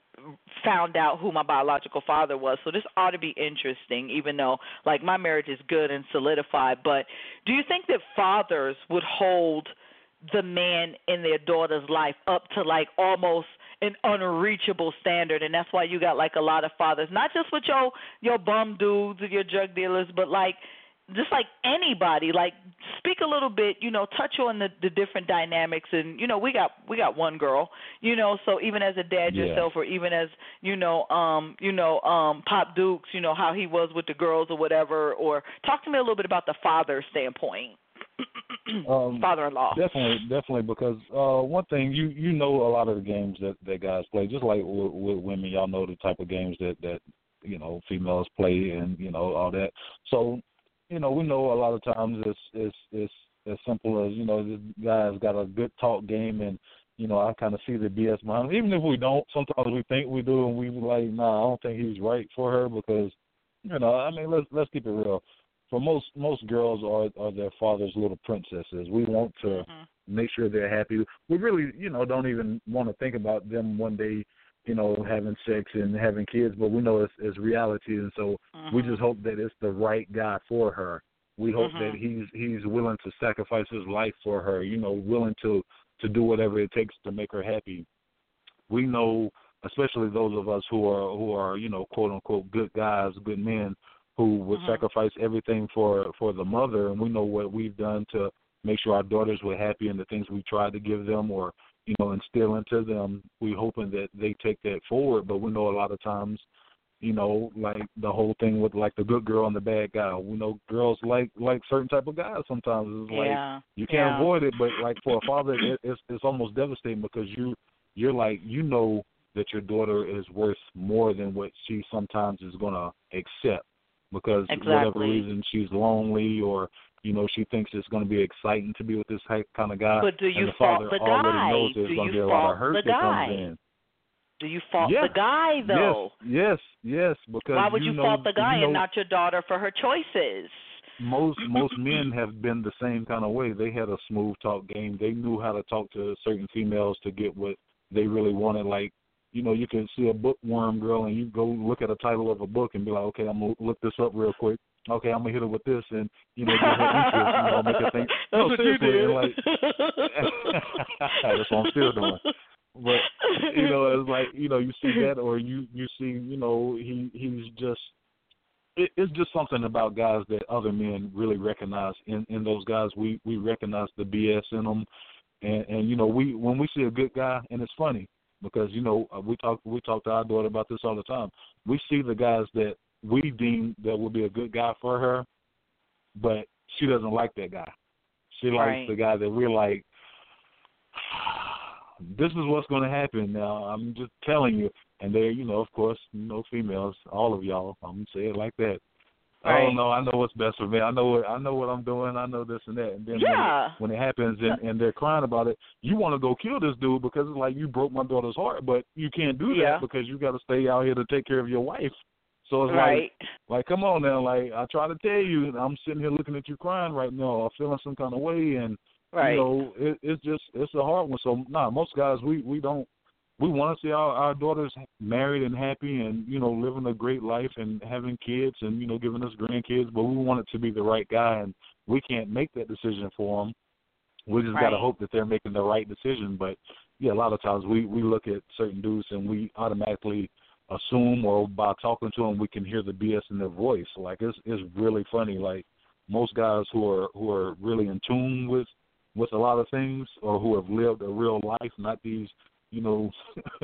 found out who my biological father was. So this ought to be interesting, even though like my marriage is good and solidified. But do you think that fathers would hold the man in their daughter's life up to like almost an unreachable standard and that's why you got like a lot of fathers not just with your your bum dudes or your drug dealers but like just like anybody like speak a little bit you know touch on the the different dynamics and you know we got we got one girl you know so even as a dad Yeah. yourself or even as you know um you know um pop dukes you know how he was with the girls or whatever or talk to me a little bit about the father standpoint Um, father-in-law Definitely, definitely, because uh, one thing you you know a lot of the games that that guys play, just like with, with women, y'all know the type of games that that you know females play, and you know all that. So, you know, we know a lot of times it's it's it's as simple as you know this guy's got a good talk game, and you know I kind of see the BS behind him. Even if we don't, sometimes we think we do, and we like, nah, I don't think he's right for her because, you know, I mean, let's let's keep it real for most most girls are are their father's little princesses. We want to Mhm. make sure they're happy. We really, you know, don't even want to think about them one day, you know, having sex and having kids, but we know it's, it's reality, and so we Mhm. just hope that it's the right guy for her. We hope Mhm. that he's he's willing to sacrifice his life for her. You know, willing to to do whatever it takes to make her happy. We know, especially those of us who are who are you know quote unquote good guys, good men, who would Mhm. sacrifice everything for for the mother, and we know what we've done to make sure our daughters were happy and the things we tried to give them or you know instill into them. We hoping that they take that forward, but we know a lot of times you know, like the whole thing with like the good girl and the bad guy. We know girls like like certain type of guys sometimes. It's like yeah you can't yeah. avoid it, but like for a father, it, it's it's almost devastating because you you're like you know that your daughter is worth more than what she sometimes is going to accept because whatever reason she's lonely or you know she thinks it's going to be exciting to be with this type kind of guy. But do you and the fault father the already guy? knows there's Do going to you be a lot fault of hurt the that guy? comes in. Do you fault the guy though? Yes, yes, yes. Because Why would you, you, know, fault the guy you know, and not your daughter for her choices? most most men have been the same kind of way. They had a smooth talk game. They knew how to talk to certain females to get what they really wanted. Like, you know, you can see a bookworm girl and you go look at a title of a book and be like, okay, I'm gonna look this up real quick. Okay, I'm gonna hit her with this and you know get her interest. You know, make her think. That's no, what you seriously, did. and like that's what I'm still doing. But you know, it's like you know, you see that, or you you see, you know, he he's just. It, it's just something about guys that other men really recognize. In in those guys, we we recognize the BS in them, and and you know, we when we see a good guy, and it's funny because you know uh, we talk we talk to our daughter about this all the time. We see the guys that we deem that would be a good guy for her, but she doesn't like that guy. She likes the guy that we're like, this is what's going to happen now. I'm just telling you. And they're, you know, of course, you know, females, all of y'all. I'm gonna say it like that. Right. Oh no, I know what's best for me. I know what I know what I'm doing. I know this and that. And then Yeah. when, it, when it happens and, and they're crying about it, you want to go kill this dude because it's like you broke my daughter's heart, but you can't do that Yeah. because you got to stay out here to take care of your wife. So it's right. like, like, come on now, like I try to tell you, I'm sitting here looking at you crying right now, or feeling some kind of way, and right. you know, it, it's just it's a hard one. So nah, most guys we we don't we want to see our our daughters married and happy and you know living a great life and having kids and you know giving us grandkids, but we want it to be the right guy, and we can't make that decision for them. We just got to hope that they're making the right decision. But yeah, a lot of times we we look at certain dudes and we automatically assume or by talking to them we can hear the BS in their voice. Like it's it's really funny. Like most guys who are who are really in tune with with a lot of things or who have lived a real life, not these, you know,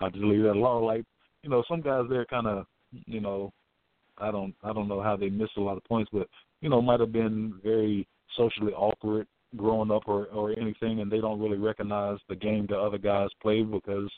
I'll just leave that alone. Like, you know, some guys they're kind of, you know, I don't I don't know how they missed a lot of points, but you know, might have been very socially awkward growing up or or anything, and they don't really recognize the game that other guys played because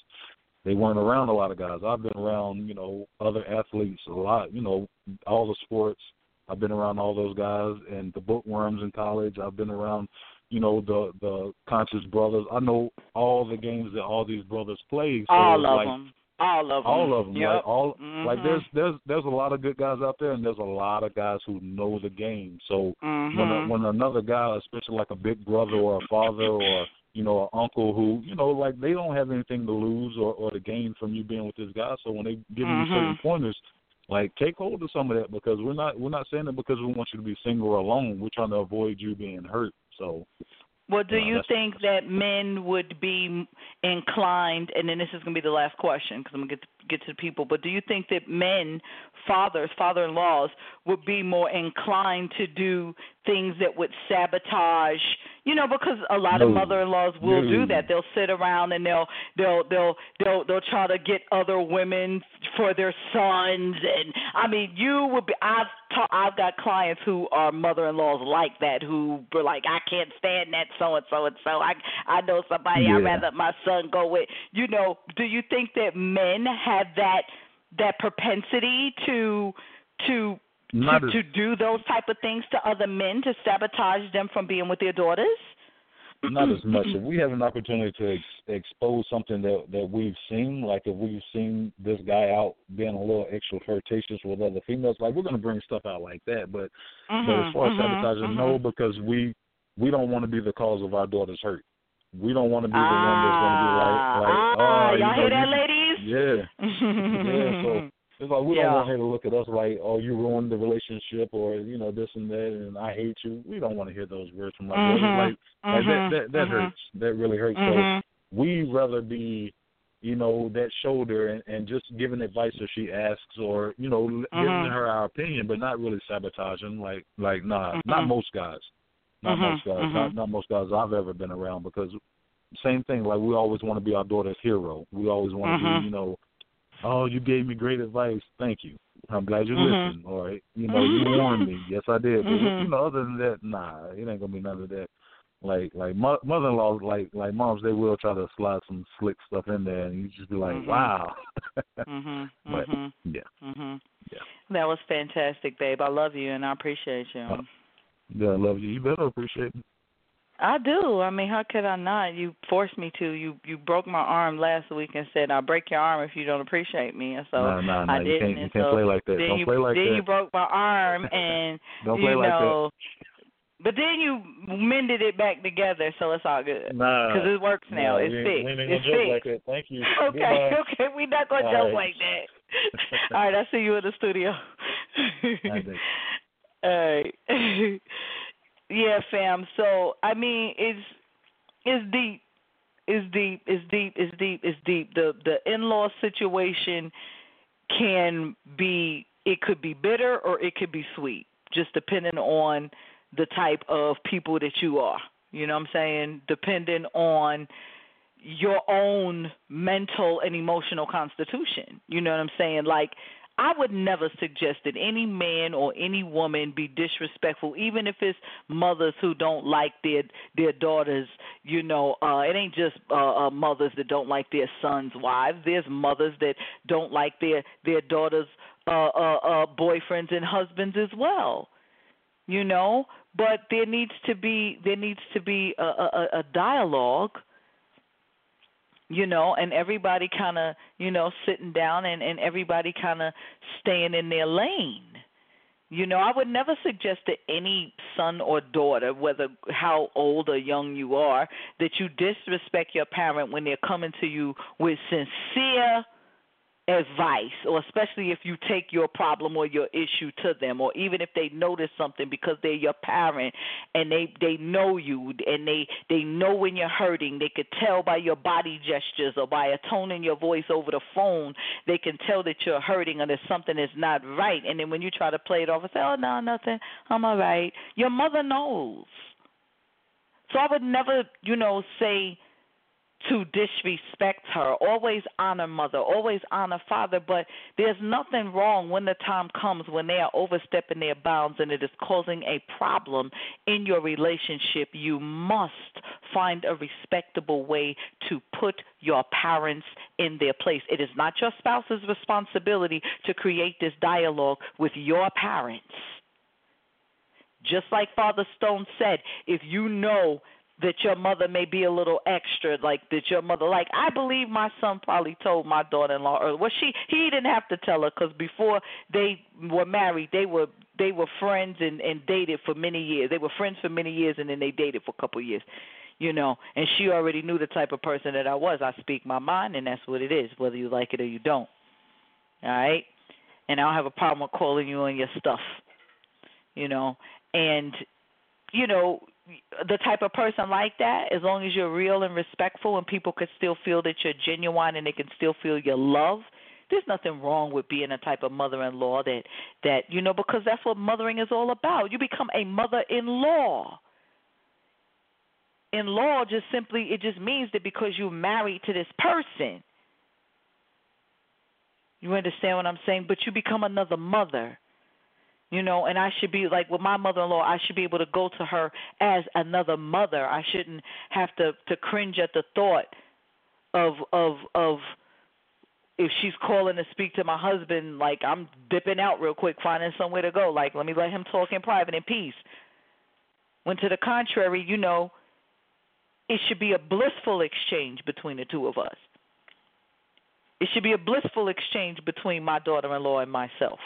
they weren't around a lot of guys. I've been around, you know, other athletes a lot, you know, all the sports. I've been around all those guys and the bookworms in college. I've been around, you know, the the conscious brothers. I know all the games that all these brothers play. So all of like, them. All of them. all of them, Yep. like all, Mhm. like there's there's there's a lot of good guys out there, and there's a lot of guys who know the game. So Mhm. when a, when another guy, especially like a big brother or a father or you know an uncle who you know like they don't have anything to lose or or to gain from you being with this guy, so when they give you Mhm. certain pointers, like take hold of some of that because we're not we're not saying it because we want you to be single or alone. We're trying to avoid you being hurt. So Well, do Yeah, you think that men would be inclined, and then this is going to be the last question because I'm going to get to, get to the people, but do you think that men, fathers, father-in-laws, would be more inclined to do things that would sabotage, you know, because a lot of mother-in-laws will No. do that. They'll sit around and they'll they'll they'll they'll they'll try to get other women for their sons, and I mean, you would be. I've ta- I've got clients who are mother-in-laws like that who were like, I can't stand that so and so and so. I I know somebody I'd rather my son go with. You know, do you think that men have that that propensity to to to, to do those type of things to other men to sabotage them from being with their daughters? not as much. If we have an opportunity to ex- expose something that that we've seen, like if we've seen this guy out being a little extra flirtatious with other females, like we're going to bring stuff out like that. But but Mhm, as far as mhm, sabotaging, mhm. no, because we we don't want to be the cause of our daughter's hurt. We don't want to be the one that's going to be like like ah, oh you y'all know, hear that, you- ladies? Yeah, yeah. So it's like we Yeah. don't want her to look at us like, oh, you ruined the relationship, or you know this and that, and I hate you. We don't want to hear those words from our Mhm, daughters. Like, like mhm, that that, that mhm. hurts. That really hurts. So Mhm. we rather be, you know, that shoulder and, and just giving advice if she asks, or you know, giving her our opinion, but not really sabotaging. Like, like nah, not Mhm. most guys, not most guys, not not most guys I've ever been around because same thing. Like we always want to be our daughter's hero. We always want to be, you know, oh, you gave me great advice. Thank you. I'm glad you Mhm. listened. Or you know, you warned me. Yes, I did. But Mhm. you know, other than that, nah, it ain't gonna be none of that. like like mo- mother-in-law like like moms they will try to slide some slick stuff in there and you just be like Mhm. wow Mhm. but Mhm. yeah Mhm. Yeah. That was fantastic, babe. I love you and I appreciate you. Uh, yeah I love you you better appreciate it I do. I mean, how could I not? You forced me to. You you broke my arm last week and said I'll break your arm if you don't appreciate me. And so no no no I didn't. can't you can't so play like that then don't you play like then that you broke my arm and don't you like know. But then you mended it back together, so it's all good. that nah Because it works now. nah, it's we fixed. we It's fixed. like that thank you Okay, Goodbye. okay, we're not gonna All joke right. like that. All right, I see you in the studio. All right. Yeah, fam. So I mean, it's it's deep. It's deep. It's deep. It's deep. It's deep. The the in law situation can be it could be bitter or it could be sweet, just depending on the type of people that you are. You know what I'm saying? Depending on your own mental and emotional constitution. You know what I'm saying? Like I would never suggest that any man or any woman be disrespectful, even if it's mothers who don't like their their daughters. You know, uh, it ain't just uh, uh, mothers that don't like their sons' wives. There's mothers that don't like their their daughters' uh, uh, uh, boyfriends and husbands as well. You know, but there needs to be there needs to be a, a, a dialogue you know, and everybody kind of, you know, sitting down and and everybody kind of staying in their lane. You know, I would never suggest that any son or daughter, whether how old or young you are, that you disrespect your parent when they're coming to you with sincere advice or especially if you take your problem or your issue to them or even if they notice something because they're your parent and they they know you and they they know when you're hurting they could tell by your body gestures or by a tone in your voice over the phone they can tell that you're hurting or there's something that's not right. And then when you try to play it off and say oh no nothing. I'm all right. Your mother knows. So i would never you know say to disrespect her. Always honor mother, always honor father, but there's nothing wrong when the time comes when they are overstepping their bounds and it is causing a problem in your relationship. You must find a respectable way to put your parents in their place. It is not your spouse's responsibility to create this dialogue with your parents. Just like Father Stone said, if you know that your mother may be a little extra, like that your mother like. I believe my son probably told my daughter-in-law earlier. Well, she he didn't have to tell her because before they were married, they were they were friends and and dated for many years. They were friends for many years, and then they dated for a couple of years. You know, and she already knew the type of person that I was. I speak my mind, and that's what it is, whether you like it or you don't. All right, and I don't have a problem with calling you on your stuff. You know, and you know the type of person like that, as long as you're real and respectful and people can still feel that you're genuine and they can still feel your love, there's nothing wrong with being a type of mother-in-law that that you know because that's what mothering is all about. You become a mother-in-law. In law just simply it just means that because you're married to this person. You understand what I'm saying? But you become another mother you know and i should be like with my mother in law i should be able to go to her as another mother. I shouldn't have to to cringe at the thought of of of if she's calling to speak to my husband like i'm dipping out real quick finding somewhere to go. Like let me let him talk in private in peace. When to the contrary you know it should be a blissful exchange between the two of us. It should be a blissful exchange between my daughter-in-law and myself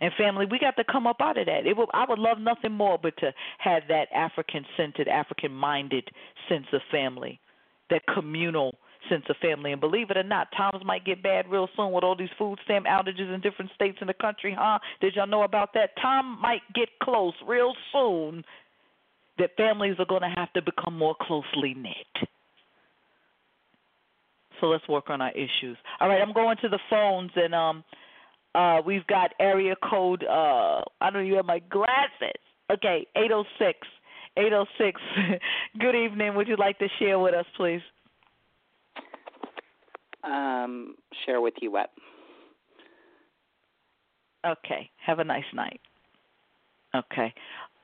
and family, we got to come up out of that. It will, I would love nothing more but to have that African centered, African minded sense of family, that communal sense of family. And believe it or not, times might get bad real soon with all these food stamp outages in different states in the country, huh? Did y'all know about that? Time might get close real soon that families are going to have to become more closely knit. So let's work on our issues. All right, I'm going to the phones and um uh, we've got area code. Uh, I don't even have my glasses. Okay, 806. 806. Good evening. Would you like to share with us, please? Um, share with you what? Okay. Have a nice night. Okay.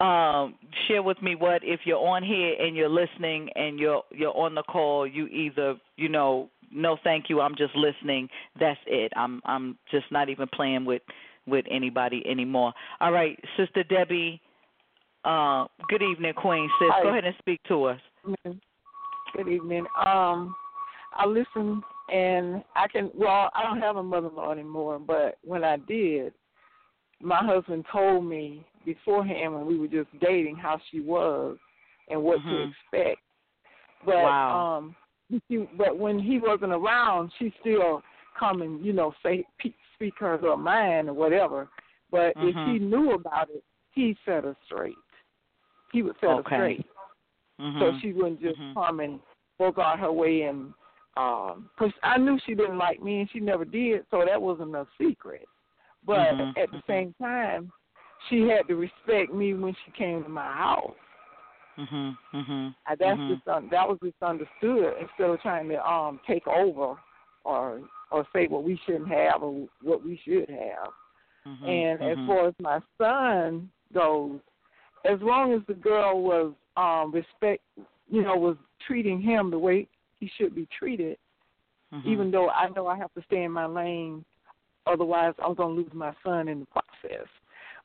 Um, share with me what if you're on here and you're listening and you're you're on the call. You either you know no thank you. I'm just listening. That's it. I'm I'm just not even playing with with anybody anymore. All right, Sister Debbie. Uh, good evening, Queen. Sis, Hi. go ahead and speak to us. Good evening. Um, I listen and I can. Well, I don't have a mother-in-law anymore, but when I did, my husband told me beforehand when we were just dating how she was and what to Mhm. expect. But Wow. um, she, but when he wasn't around, she still come and you know say pe- speak her little mind or whatever. But if Mhm. he knew about it, he set her straight. He would set Okay. her straight so Mhm. she wouldn't just Mhm. come and work out her way and um 'cause I knew she didn't like me and she never did, so that wasn't a secret. But Mhm, at the mhm. same time, she had to respect me when she came to my house. Mhm. Mhm. That's Mhm. just un- that was just understood instead of trying to um take over or or say what we shouldn't have or what we should have. Mhm. And as Mhm. far as my son goes, as long as the girl was um respect, you know, was treating him the way he should be treated, Mhm. even though I know I have to stay in my lane, otherwise I'm gonna lose my son in the process.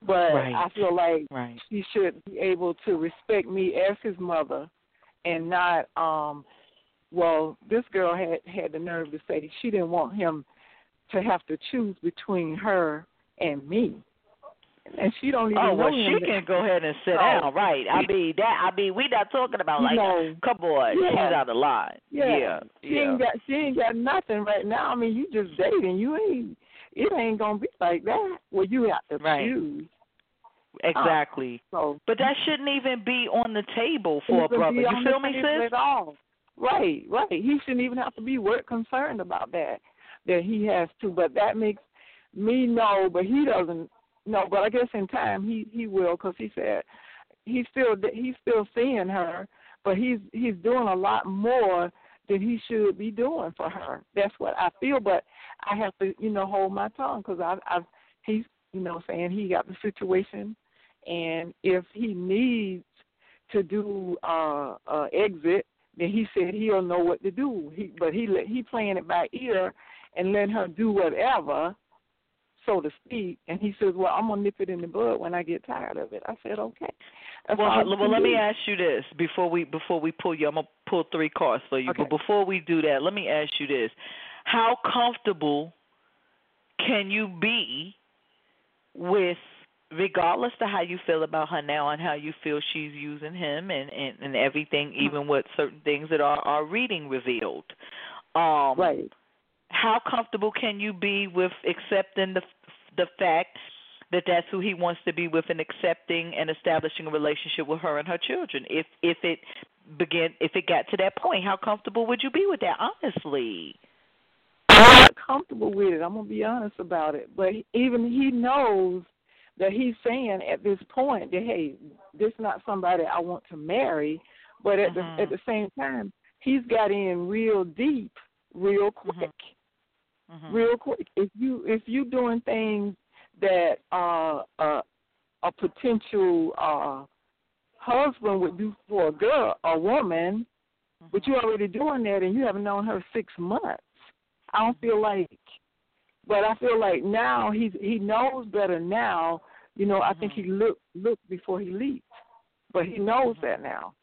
But Right. I feel like right. he should be able to respect me as his mother and not um well this girl had had the nerve to say she didn't want him to have to choose between her and me and she don't even Oh know well, she can go ahead and sit No. down, right? I mean that. I mean we not talking about like, know, come on, yeah. she's out of line. Yeah. yeah, she yeah. ain't got she ain't got nothing right now i mean you just dating you ain't it ain't gonna be like that well you have to Right. choose Oh, exactly. so But that shouldn't even be on the table for a brother. You feel me, sis? At all. Right, right. He shouldn't even have to be work concerned about that. That he has to, but that makes me know. But he doesn't know. But I guess in time he he will, because he said he's still he's still seeing her, but he's he's doing a lot more than he should be doing for her. That's what I feel. But I have to you know hold my tongue because I I've he's you know saying he got the situation, and if he needs to do uh uh exit then he said he'll know what to do. He but he let he playing it by ear and letting her do whatever so to speak. And he says well i'm gonna nip it in the bud when i get tired of it. I said okay. That's Well, you well, let me ask you this before we before we pull you. I'm gonna pull three cards for you, Okay. but before we do that, let me ask you this: How comfortable can you be with, regardless to how you feel about her now and how you feel she's using him and and, and everything, Mm-hmm. even with certain things that are are reading revealed. Um, right. how comfortable can you be with accepting the the fact that that's who he wants to be with and accepting and establishing a relationship with her and her children? If if it begin if it got to that point how comfortable would you be with that honestly? I'm not comfortable with it. I'm gonna be honest about it. But even he knows that he's saying at this point that hey this is not somebody i want to marry but at Mhm. the at the same time he's got in real deep real quick Mhm. real quick if you if you doing things that uh uh a potential uh husband would do for a girl a woman but you're already doing that and you haven't known her six months i don't feel like but i feel like now he's he knows better now. You know i think he mm-hmm. looked looked before he leaped but he knows that now.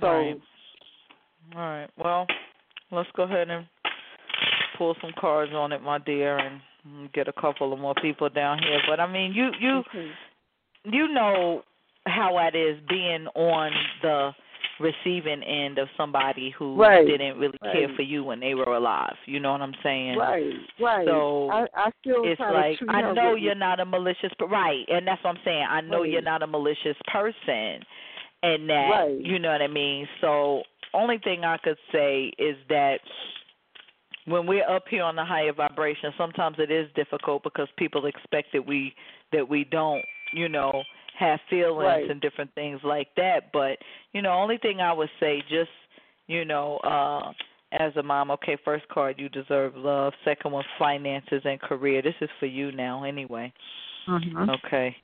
So Right. all right. Well let's go ahead and pull some cards on it my dear and get a couple of more people down here. But i mean you you okay. you know how it is being on the receiving end of somebody who Right, didn't really care for you when they were alive. You know what I'm saying? right right So, i i still It's like I know you're not a malicious, but right, and that's what I'm saying. I know you're not a malicious person, and that Right. you know what I mean. So, only thing I could say is that when we're up here on the higher vibration, sometimes it is difficult because people expect that we that we don't, you know, have feelings Right. and different things like that. But you know, only thing I would say, just you know, uh as a mom, okay, first card, you deserve love. Second one, finances and career. This is for you now, anyway. Mhm. Okay.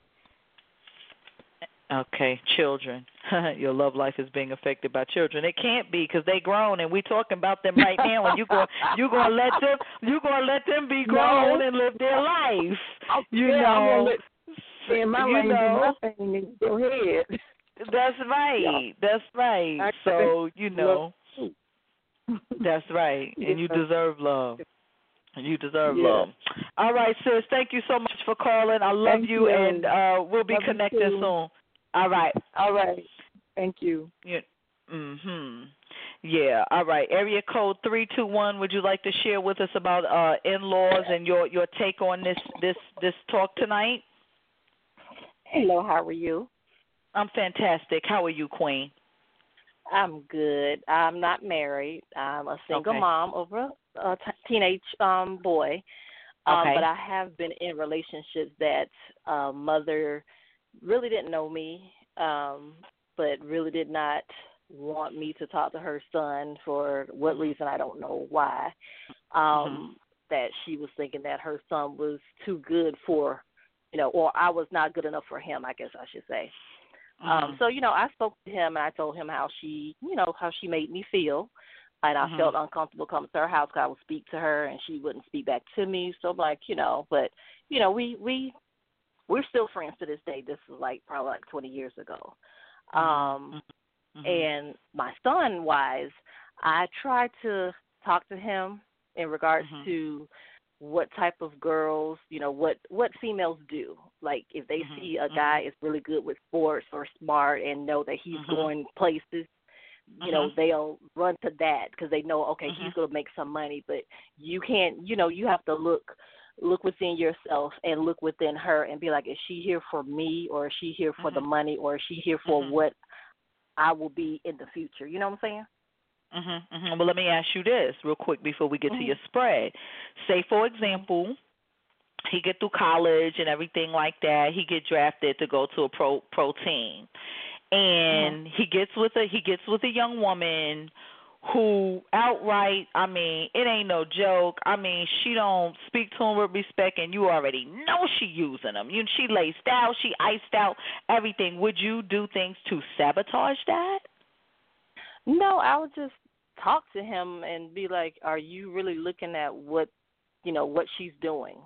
Okay, children. Your love life is being affected by children. It can't be because they grown, and we talking about them right now. And you go, you gonna let them, you gonna let them be grown No. and live their life. You yeah, I'm gonna know, in my you know. my thing, go ahead. That's right. That's right. So you know, that's right, and you deserve love. You deserve Yeah. love. All right, sis. Thank you so much for calling. I love you, you. and uh we'll be Love connected soon. All right. All right. Thank you. Yeah. Mhm. Yeah. All right. Area code three two one. Would you like to share with us about uh in-laws and your your take on this this this talk tonight? Hello, how are you? I'm fantastic. How are you, Queen? I'm good. I'm not married. I'm a single Okay. mom of a, a t- teenage um boy. Um, Okay. But I have been in relationships that uh, mother really didn't know me, um, but really did not want me to talk to her son for what reason I don't know why. Um, That she was thinking that her son was too good for, you know, or I was not good enough for him. I guess I should say. Um, so you know, I spoke to him and I told him how she, you know, how she made me feel, and I Mhm. felt uncomfortable coming to her house because I would speak to her and she wouldn't speak back to me. So I'm like, you know, but you know, we we we're still friends to this day. This is like probably like 20 years ago. Um, Mhm. and my son wise, I tried to talk to him in regards Mhm. to what type of girls, you know, what what females do. Like if they Mhm, see a guy is really good with sports or smart and know that he's Mhm. going places, you know, Mhm. they'll run to that because they know okay, he's going to make some money, but you can't, you know, you have to look look within yourself and look within her and be like is she here for me or is she here for the Mhm. money or is she here for what I will be in the future. You know what I'm saying? Mhm. Mhm. Well, let me ask you this real quick before we get to Mhm. your spread. Say, for example, he get through college and everything like that. He get drafted to go to a pro pro team, and he gets with a he gets with a young woman who outright i mean it ain't no joke i mean she don't speak to him with respect and you already know she using him you she laced out she iced out everything would you do things to sabotage that No, I would just talk to him and be like, "Are you really looking at what, you know, what she's doing?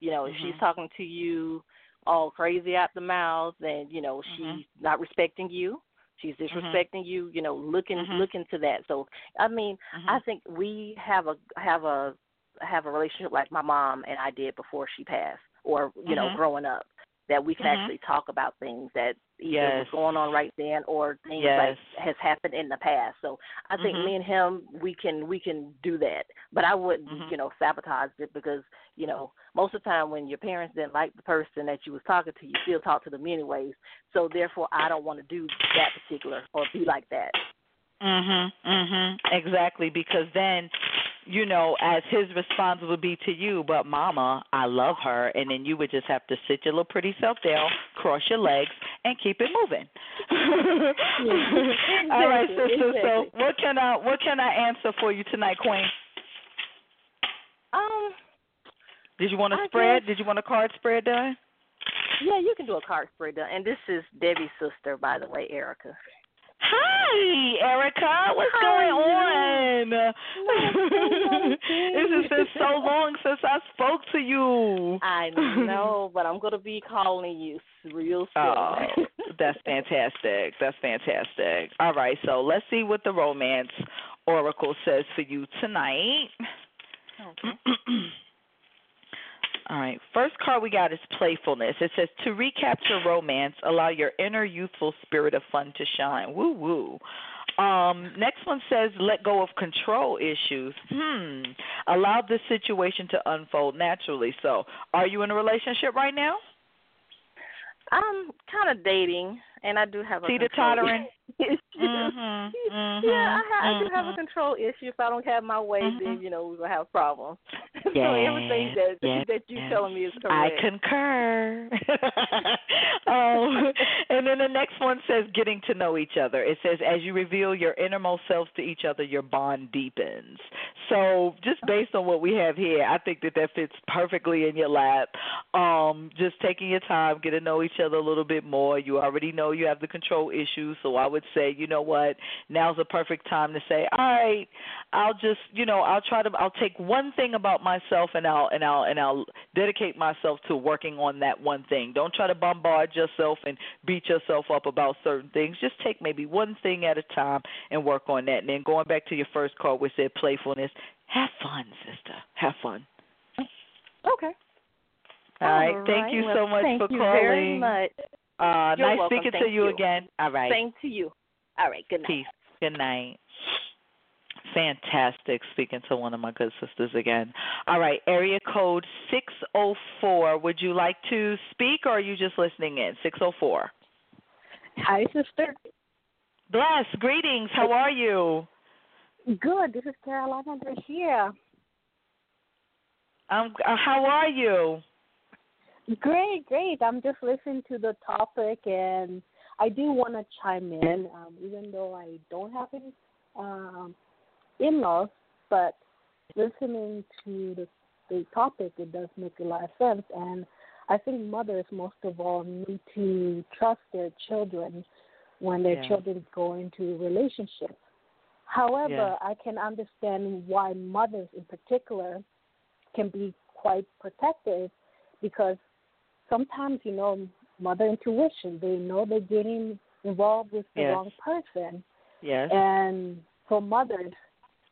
You know, if she's Mhm. talking to you all crazy out the mouth, and you know Mhm. she's not respecting you, she's disrespecting you. You know, looking Mhm. look into that. So, I mean, Mhm. I think we have a have a have a relationship like my mom and I did before she passed, or you know, Mhm. growing up, that we can Mhm. actually talk about things that either Yes. was going on right then or things Yes. like has happened in the past. So I think Mhm. me and him we can we can do that. But I wouldn't, Mhm. you know, sabotage it because, you know, most of the time when your parents didn't like the person that you was talking to, you still talk to them anyways. So therefore I don't want to do that particular or be like that. Mhm. Mhm. Exactly because then you know, as his response would be to you, but mama, I love her and then you would just have to sit your little pretty self down, cross your legs and keep it moving. All right, Exactly, sister. So what can I what can I answer for you tonight, Queen? Um Did you want to spread? guess- Did you want a card spread done? yeah, you can do a card spread done. And this is Debbie's sister, by the way, Erica. Hi, Erica. What's How going on? this has been so long since I spoke to you. I know, but I'm gonna be calling you real oh, soon. Oh, that's fantastic. That's fantastic. All right, so let's see what the romance oracle says for you tonight. All right. First card we got is playfulness. It says to recapture romance, allow your inner youthful spirit of fun to shine. Woo woo. Um, next one says let go of control issues. Hmm. Allow this situation to unfold naturally. So, are you in a relationship right now? I'm kind of dating, and I do have a Teeter control tottering. issue. Mhm. Yeah, I, ha- I do have a mhm. control issue. If I don't have my way, then Mhm. you know we're gonna have problems. so Yes, everything that yes, that you yes. telling me is I correct. concur. um, and then the next one says getting to know each other. It says as you reveal your innermost selves to each other, your bond deepens. So just based on what we have here, I think that that fits perfectly in your lap. Um, just taking your time, get to know each other a little bit more. You already know you have the control issues, so I would say, you know what, now's the perfect time to say, all right, I'll just, you know, I'll try to, I'll take one thing about myself and I'll and I'll and I'll dedicate myself to working on that one thing. Don't try to bombard yourself and beat yourself up about certain things. Just take maybe one thing at a time and work on that. And then going back to your first card, which said playfulness, have fun, sister. Have fun. Okay. All right. Thank you Well, so much thank for you calling. very much. Uh, You're nice welcome. speaking to you, you. again. All right. Same to you. All right. Good night. Peace. Good night. Fantastic speaking to one of my good sisters again. All right, area code 604. Would you like to speak or are you just listening in? 604. Hi, sister. Bless, greetings. How are you? Good. This is Carolina Garcia. Um, uh, how are you? Great, great. I'm just listening to the topic, and I do want to chime in, um, even though I don't have any um, in-laws. But listening to the the topic, it does make a lot of sense, and I think mothers most of all need to trust their children when their Yeah. children go into relationships. However, Yeah. I can understand why mothers in particular can be quite protective because sometimes, you know, mother intuition, they know they're getting involved with the Yes. wrong person. Yes. And for mothers,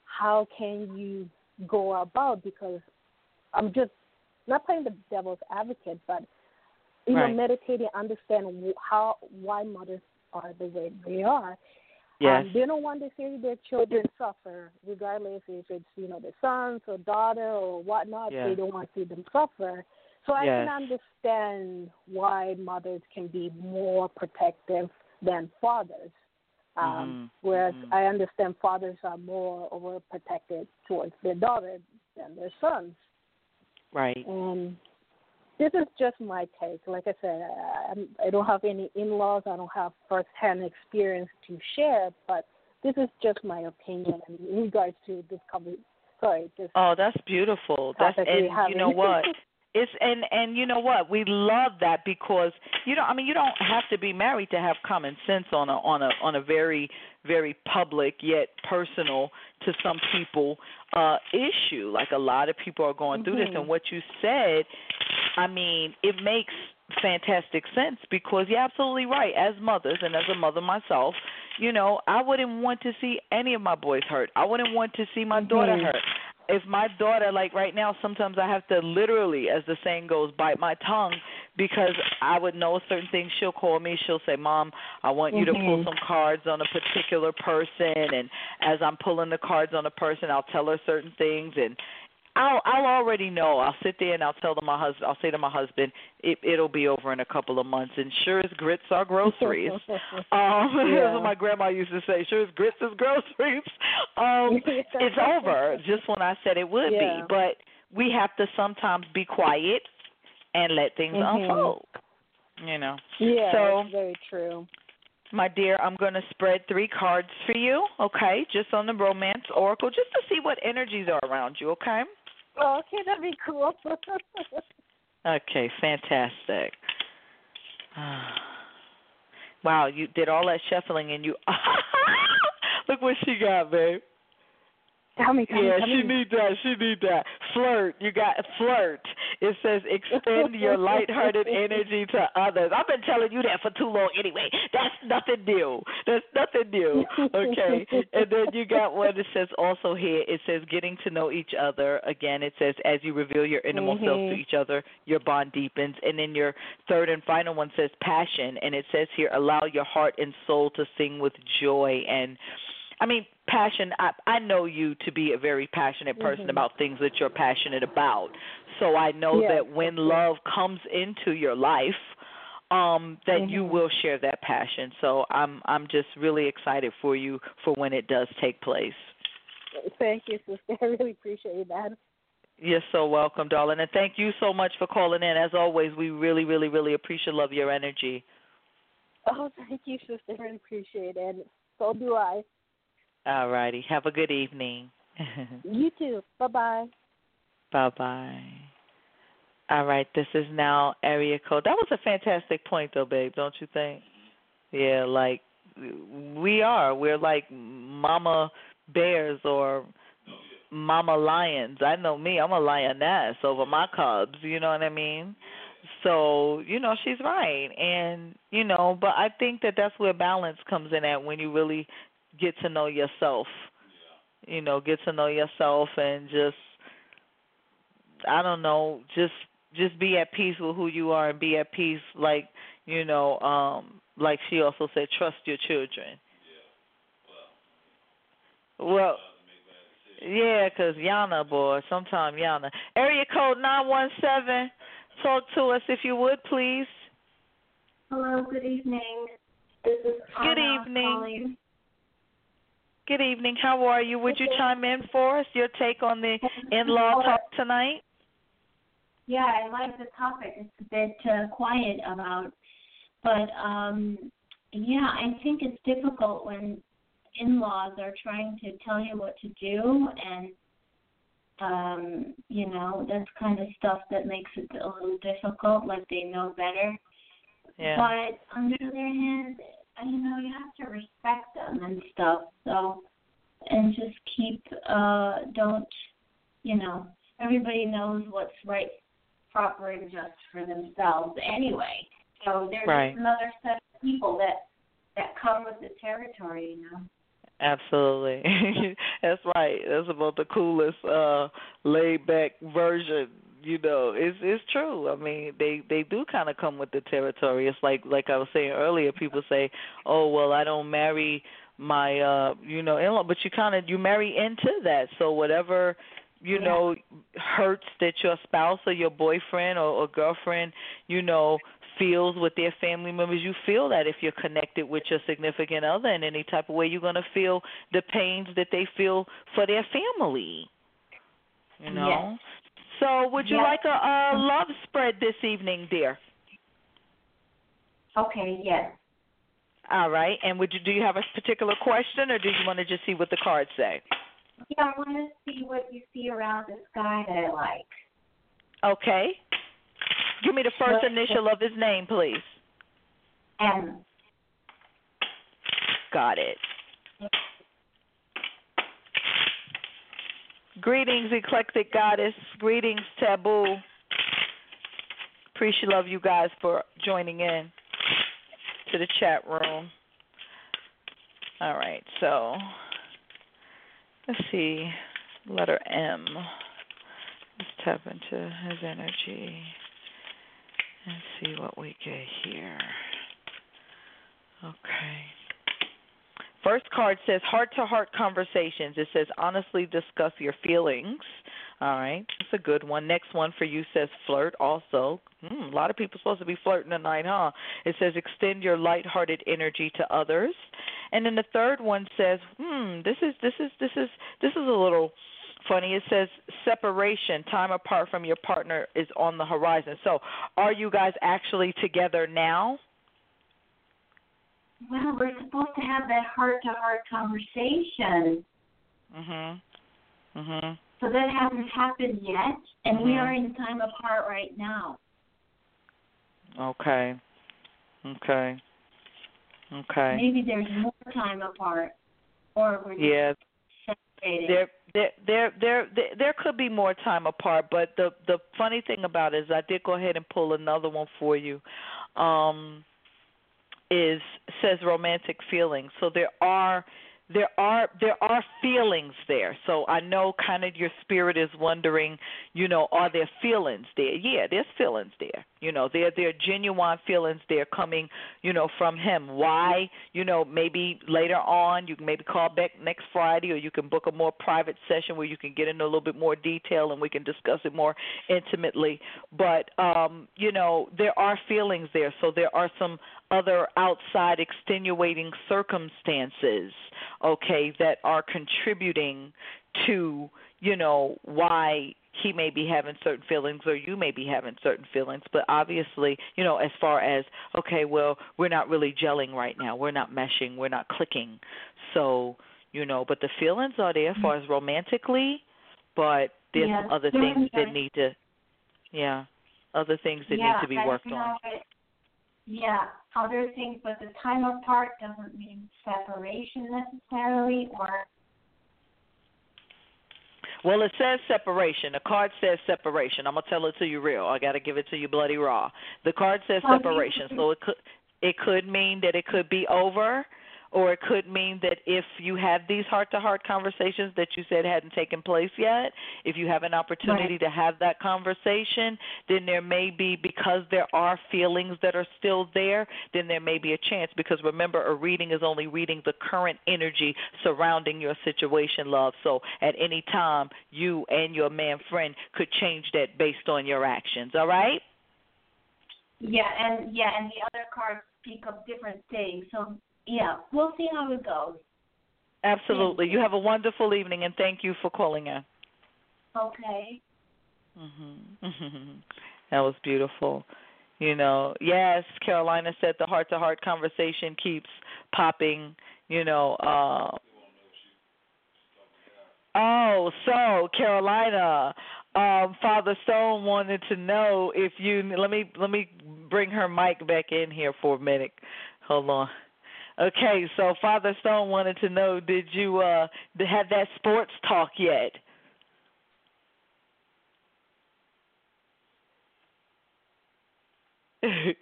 how can you go about? Because I'm just not playing the devil's advocate, but you Right. know, meditating, understand how why mothers are the way they are. Yes. Um, they don't want to see their children suffer, regardless if it's you know their sons or daughter or whatnot. Yeah. They don't want to see them suffer. So I Yes. can understand why mothers can be more protective than fathers. Um, Mhm. Whereas Mhm. I understand fathers are more overprotected towards their daughter than their sons. Right. And this is just my take. Like I said, I, I'm- don't have any in-laws. I don't have first-hand experience to share, but this is just my opinion in regards to this conversation. Sorry, this Oh, that's beautiful. That's and you know what? It's and and you know what? We love that because you know I mean you don't have to be married to have common sense on a on a on a very very public yet personal to some people uh issue. Like a lot of people are going through this Mhm. and what you said, I mean, it makes fantastic sense because you're absolutely right. As mothers and as a mother myself, you know, I wouldn't want to see any of my boys hurt. I wouldn't want to see my daughter Mhm. hurt if my daughter like right now sometimes i have to literally as the saying goes bite my tongue because i would know certain things she'll call me she'll say mom i want you to pull Mhm. some cards on a particular person and as i'm pulling the cards on a person i'll tell her certain things and I'll I'll already know. I'll sit there and I'll tell them my husband. I'll say to my husband, it it'll be over in a couple of months. And sure as grits are groceries. Um, Yeah. that's what my grandma used to say. Sure as grits is groceries. Um, it's over. Just when I said it would Yeah. be, but we have to sometimes be quiet and let things Mhm. unfold. You know. Yeah, So- that's very true. My dear, I'm going to spread three cards for you, okay? Just on the romance oracle, just to see what energies are around you, okay? Oh, okay, that'd be cool. Okay, fantastic. Wow, you did all that shuffling and you look what she got, babe. Tell me, tell yeah, me, tell she me. need that. She need that. Flirt. You got flirt. It says extend your lighthearted energy to others. I've been telling you that for too long anyway. That's nothing new. That's nothing new. Okay. and then you got one that says also here, it says getting to know each other. Again, it says as you reveal your innermost selves to Mhm. each other, your bond deepens. And then your third and final one says passion. And it says here, allow your heart and soul to sing with joy. And I mean, passion. I I know you to be a very passionate person Mhm. about things that you're passionate about. So I know Yes, that when love comes into your life, um, that you Mhm. will share that passion. So I'm I'm just really excited for you for when it does take place. Thank you, sister. I really appreciate that. You're so welcome, darling, and thank you so much for calling in. As always, we really, really, really appreciate love your energy. Oh, thank you, sister. I really appreciate it. And so do I. All righty. Have a good evening. You too. Bye bye. Bye bye. All right, this is now area code. That was a fantastic point, though, babe. Don't you think? Yeah, like we are. We're like mama bears or mama lions. I know me. I'm a lioness over my cubs. You know what I mean? So you know she's right, and you know, but I think that that's where balance comes in at when you really get to know yourself. You know, get to know yourself and just I don't know, just just be at peace with who you are and be at peace like you know um like she also said trust your children well yeah because yana boy sometime yana area code nine one seven talk to us if you would please Hello, good evening. This is Anna Good evening. calling. Good evening how are you would you chime in for us your take on the in-law talk tonight Yeah, I like the topic. It's a bit uh, quiet about, but um, yeah, I think it's difficult when in-laws are trying to tell you what to do, and um, you know that's kind of stuff that makes it a little difficult. Like they know better. yeah But on the other hand, you know, you have to respect them and stuff. So, and just keep, uh, don't, you know, everybody knows what's right, proper, and just for themselves anyway. So there's Right. just another set of people that that come with the territory, you know. Absolutely. That's right. That's about the coolest uh laid back version. You know, it's it's true. I mean, they they do kind of come with the territory. It's like like I was saying earlier. People say, "Oh, well, I don't marry my uh you know in-law," but you kind of you marry into that. So whatever you Yeah. know hurts that your spouse or your boyfriend or, or girlfriend you know feels with their family members you feel that if you're connected with your significant other in any type of way you're going to feel the pains that they feel for their family you know Yes. So would you Yes. like a, a love spread this evening dear Okay, yes. all right and would you do you have a particular question or do you want to just see what the cards say Yeah, I want to see what you see around this guy that I like. okay give me the first Well- initial of his name please M. Got it. Greetings, eclectic goddess. Greetings, taboo. Appreciate love you guys for joining in to the chat room. All right, so let's see. Letter M. Let's tap into his energy and see what we get here. Okay. First card says heart to heart conversations. It says honestly discuss your feelings. All right, that's a good one. Next one for you says flirt. Also, hmm, a lot of people supposed to be flirting tonight, huh? It says extend your lighthearted energy to others. And then the third one says, hmm, this is this is this is this is a little funny. It says separation, time apart from your partner is on the horizon. So, are you guys actually together now? Well, we're supposed to have that heart-to-heart conversation. Mhm. Mhm. So that hasn't happened yet, and we Mhm. are in time apart right now. Okay. Okay. Okay. Maybe there's more time apart, or we're Yeah. separated. There, there, there, there, there, there could be more time apart, but the the funny thing about it is, I did go ahead and pull another one for you. Um, is says romantic feelings. So there are there are there are feelings there. So I know kind of your spirit is wondering, you know, are there feelings there? Yeah, there's feelings there. You know, there there are genuine feelings there coming, you know, from him. Why? You know, maybe later on you can maybe call back next Friday or you can book a more private session where you can get into a little bit more detail and we can discuss it more intimately. But um, you know, there are feelings there. So there are some other outside extenuating circumstances, okay, that are contributing to, you know, why he may be having certain feelings or you may be having certain feelings. But obviously you know as far as okay well we're not really gelling right now. We're not meshing. We're not clicking. So you know but the feelings are there as far as romantically but there's Yeah, some other yeah, things that need to yeah other things that yeah, need to be worked on. it- Yeah, other things, but the time apart doesn't mean separation necessarily, or Well, it says separation. The card says separation. I'm gonna tell it to you real. I gotta give it to you bloody raw. The card says separation, so it could it could mean that it could be over, or it could mean that if you have these heart to heart conversations that you said hadn't taken place yet, if you have an opportunity Right. to have that conversation, then there may be because there are feelings that are still there, then there may be a chance because remember a reading is only reading the current energy surrounding your situation, love. So at any time you and your man friend could change that based on your actions, all right? yeah, and yeah, and the other cards speak of different things. So yeah, we'll see how it goes. Absolutely. You have a wonderful evening and thank you for calling in. Okay. Mhm. that was beautiful. You know, yes, Carolina said the heart to heart conversation keeps popping, you know, uh Oh, so Carolina, um Father Stone wanted to know if you let me let me bring her mic back in here for a minute. Hold on. Okay, so Father Stone wanted to know did you uh have that sports talk yet?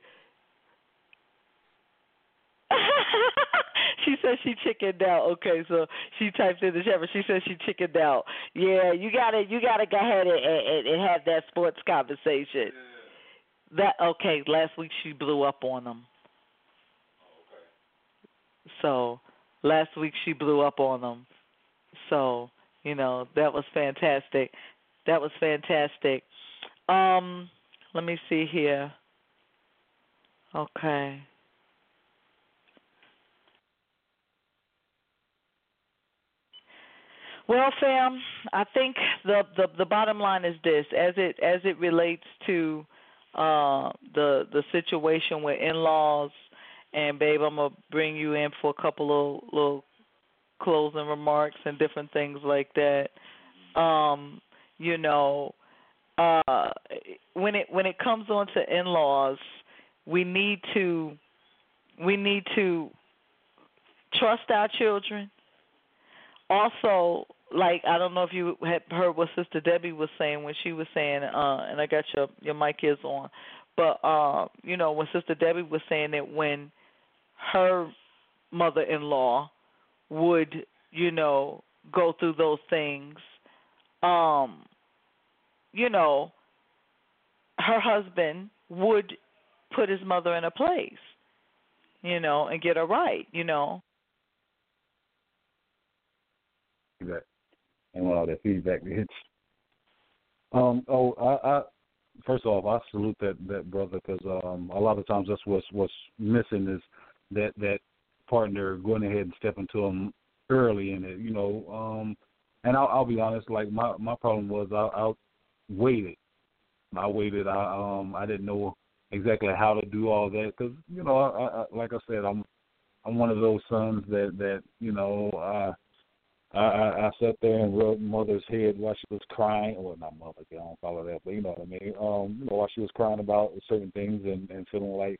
she said she chickened out. Okay, so she typed in the chat, but she says she chickened out. Yeah, you gotta you gotta go ahead and, and, and have that sports conversation. That okay? Last week she blew up on them. So last week she blew up on them. So you know that was fantastic. That was fantastic. Um, let me see here. Okay. Well, fam, I think the, the the bottom line is this: as it as it relates to uh, the the situation with in-laws, and babe, I'm gonna bring you in for a couple of little closing remarks and different things like that. Um, you know, uh, when it when it comes on to in-laws, we need to we need to trust our children. Also, like I don't know if you had heard what Sister Debbie was saying when she was saying, uh, and I got your your mic is on, but uh, you know when Sister Debbie was saying that when her mother-in-law would, you know, go through those things, um, you know, her husband would put his mother in a place, you know, and get her right, you know. and all that feedback hits. Um. Oh, I, I first off, I salute that that brother because um a lot of times that's what's what's missing is that that partner going ahead and stepping to him early in it. You know. Um. And I'll, I'll be honest. Like my my problem was I, I waited. I waited. I um I didn't know exactly how to do all that because you know I, I like I said I'm I'm one of those sons that that you know uh I, I I sat there and rubbed mother's head while she was crying. Well, not mother, I don't follow that, but you know what I mean. Um, you know, while she was crying about certain things and and feeling like,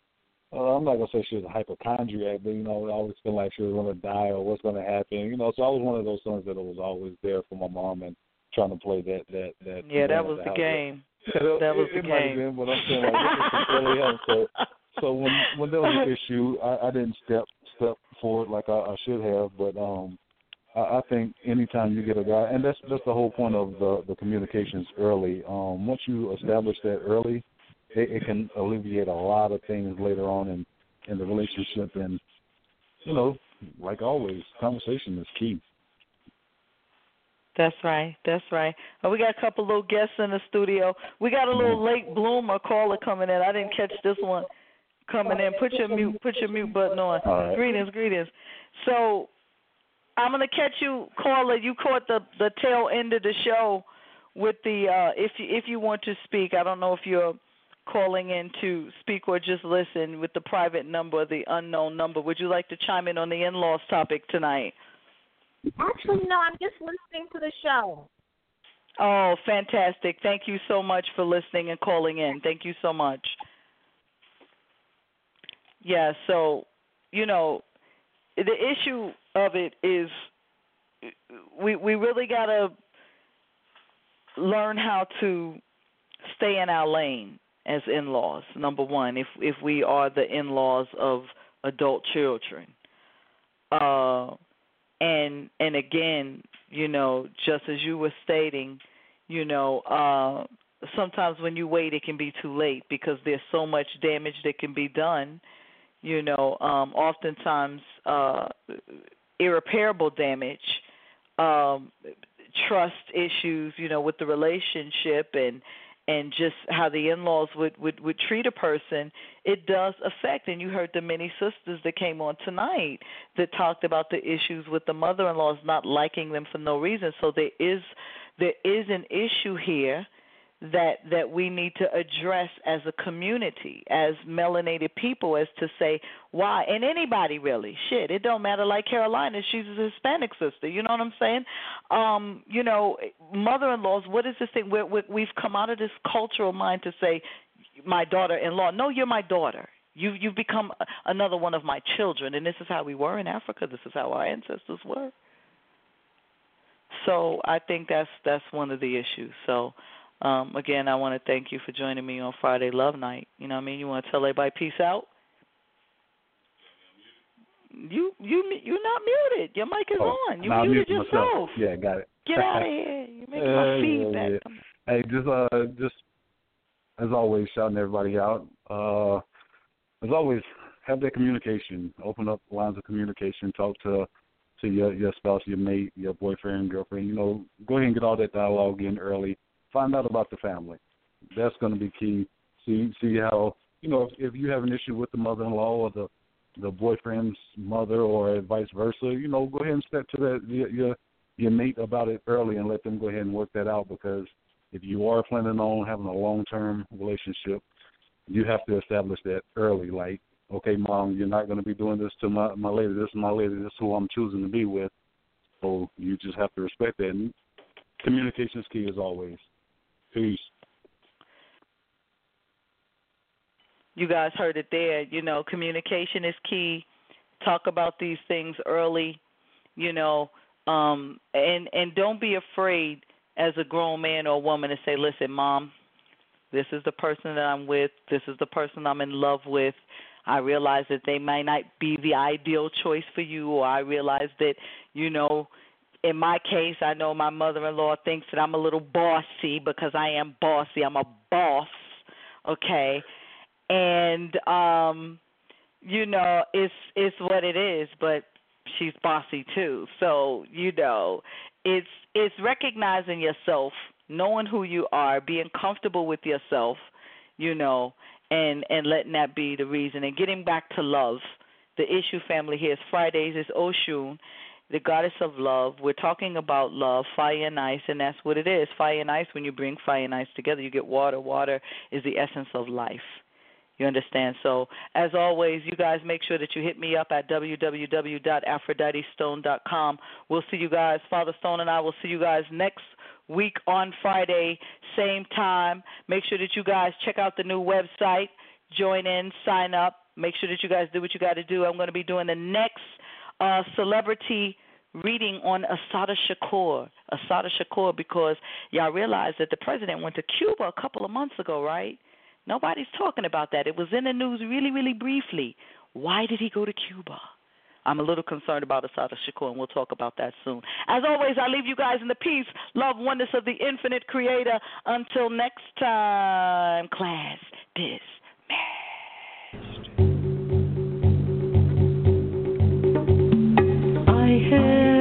uh, I'm not gonna say she was a hypochondriac, but you know, I always feel like she was gonna die or what's gonna happen. You know, so I was one of those sons that was always there for my mom and trying to play that that that. Yeah, that was the game. Yeah, That was it, the it game. been, but I'm saying like this is early on. So so when when there was an issue, I, I didn't step step forward like I, I should have. But um, I, I think anytime you get a guy, and that's that's the whole point of the the communications early. Um, once you establish that early, it, it can alleviate a lot of things later on in in the relationship. And you know, like always, conversation is key. That's right. That's right. Oh, we got a couple little guests in the studio. We got a little late bloomer caller coming in. I didn't catch this one coming in. Put your mute put your mute button on. Right. Greetings, greetings. So I'm gonna catch you, caller. You caught the the tail end of the show with the uh if you if you want to speak. I don't know if you're calling in to speak or just listen with the private number the unknown number. Would you like to chime in on the in laws topic tonight? Actually, no, I'm just listening to the show. Oh, fantastic. Thank you so much for listening and calling in. Thank you so much. Yeah, so, you know, the issue of it is we we really got to learn how to stay in our lane as in-laws. Number 1, if if we are the in-laws of adult children. Uh and and again, you know, just as you were stating, you know, uh sometimes when you wait it can be too late because there's so much damage that can be done. You know, um oftentimes uh irreparable damage, um trust issues, you know, with the relationship and and just how the in-laws would would would treat a person it does affect and you heard the many sisters that came on tonight that talked about the issues with the mother-in-laws not liking them for no reason. So there is there is an issue here that that we need to address as a community as melanated people as to say why? And anybody really. Shit it don't matter. Like carolina she's a hispanic sister. You know what i'm saying? Um you know mother-in-laws what is this thing? Where we've come out of this cultural mind to say my daughter-in-law. No you're my daughter. You you've become another one of my children and this is how we were in africa. This is how our ancestors were. So i think that's that's one of the issues. So um, again, I want to thank you for joining me on Friday Love Night. You know what I mean? You want to tell everybody peace out? You you you're not muted. Your mic is Oh, on. You nah, muted yourself. myself. Yeah, got it. Get out of here. You're making Yeah, my yeah, feedback. yeah. Hey, just uh, just as always, shouting everybody out. Uh, as always, have that communication. Open up lines of communication. Talk to to your your spouse, your mate, your boyfriend, girlfriend. You know, go ahead and get all that dialogue in early. Find out about the family. That's going to be key. See see how you know if, if you have an issue with the mother-in-law or the the boyfriend's mother or vice versa. You know, go ahead and step to that your your, your mate about it early and let them go ahead and work that out because if you are planning on having a long term relationship, you have to establish that early. Like, okay, mom, you're not going to be doing this to my my lady. This is my lady. This is who I'm choosing to be with. So you just have to respect that. And communication is key as always. Peace. you guys heard it there. You know, communication is key. Talk about these things early, you know, um, and and don't be afraid as a grown man or woman to say, "Listen, mom, this is the person that I'm with. This is the person I'm in love with. I realize that they might not be the ideal choice for you, or I realize that, you know." In my case, I know my mother-in-law thinks that I'm a little bossy because I am bossy. I'm a boss, okay? and um you know it's it's what it is but she's bossy too. So you know it's it's recognizing yourself knowing who you are being comfortable with yourself you know and and letting that be the reason. And getting back to love. The issue family here is fridays. Is oshun the goddess of love we're talking about love fire and ice and that's what it is fire and ice when you bring fire and ice together you get water water is the essence of life you understand? So, as always, you guys make sure that you hit me up at www.aphroditestone.com. We'll see you guys. Father Stone and I will see you guys next week on Friday, same time. Make sure that you guys check out the new website, join in, sign up. Make sure that you guys do what you got to do. I'm going to be doing the next uh, celebrity reading on Assata Shakur. Assata Shakur, because y'all realize that the president went to Cuba a couple of months ago, right? Nobody's talking about that. It was in the news really, really briefly. Why did he go to Cuba? I'm a little concerned about Assata Shakur, and we'll talk about that soon. As always, I leave you guys in the peace, love, oneness of the infinite creator. Until next time, class dismissed. Heard, I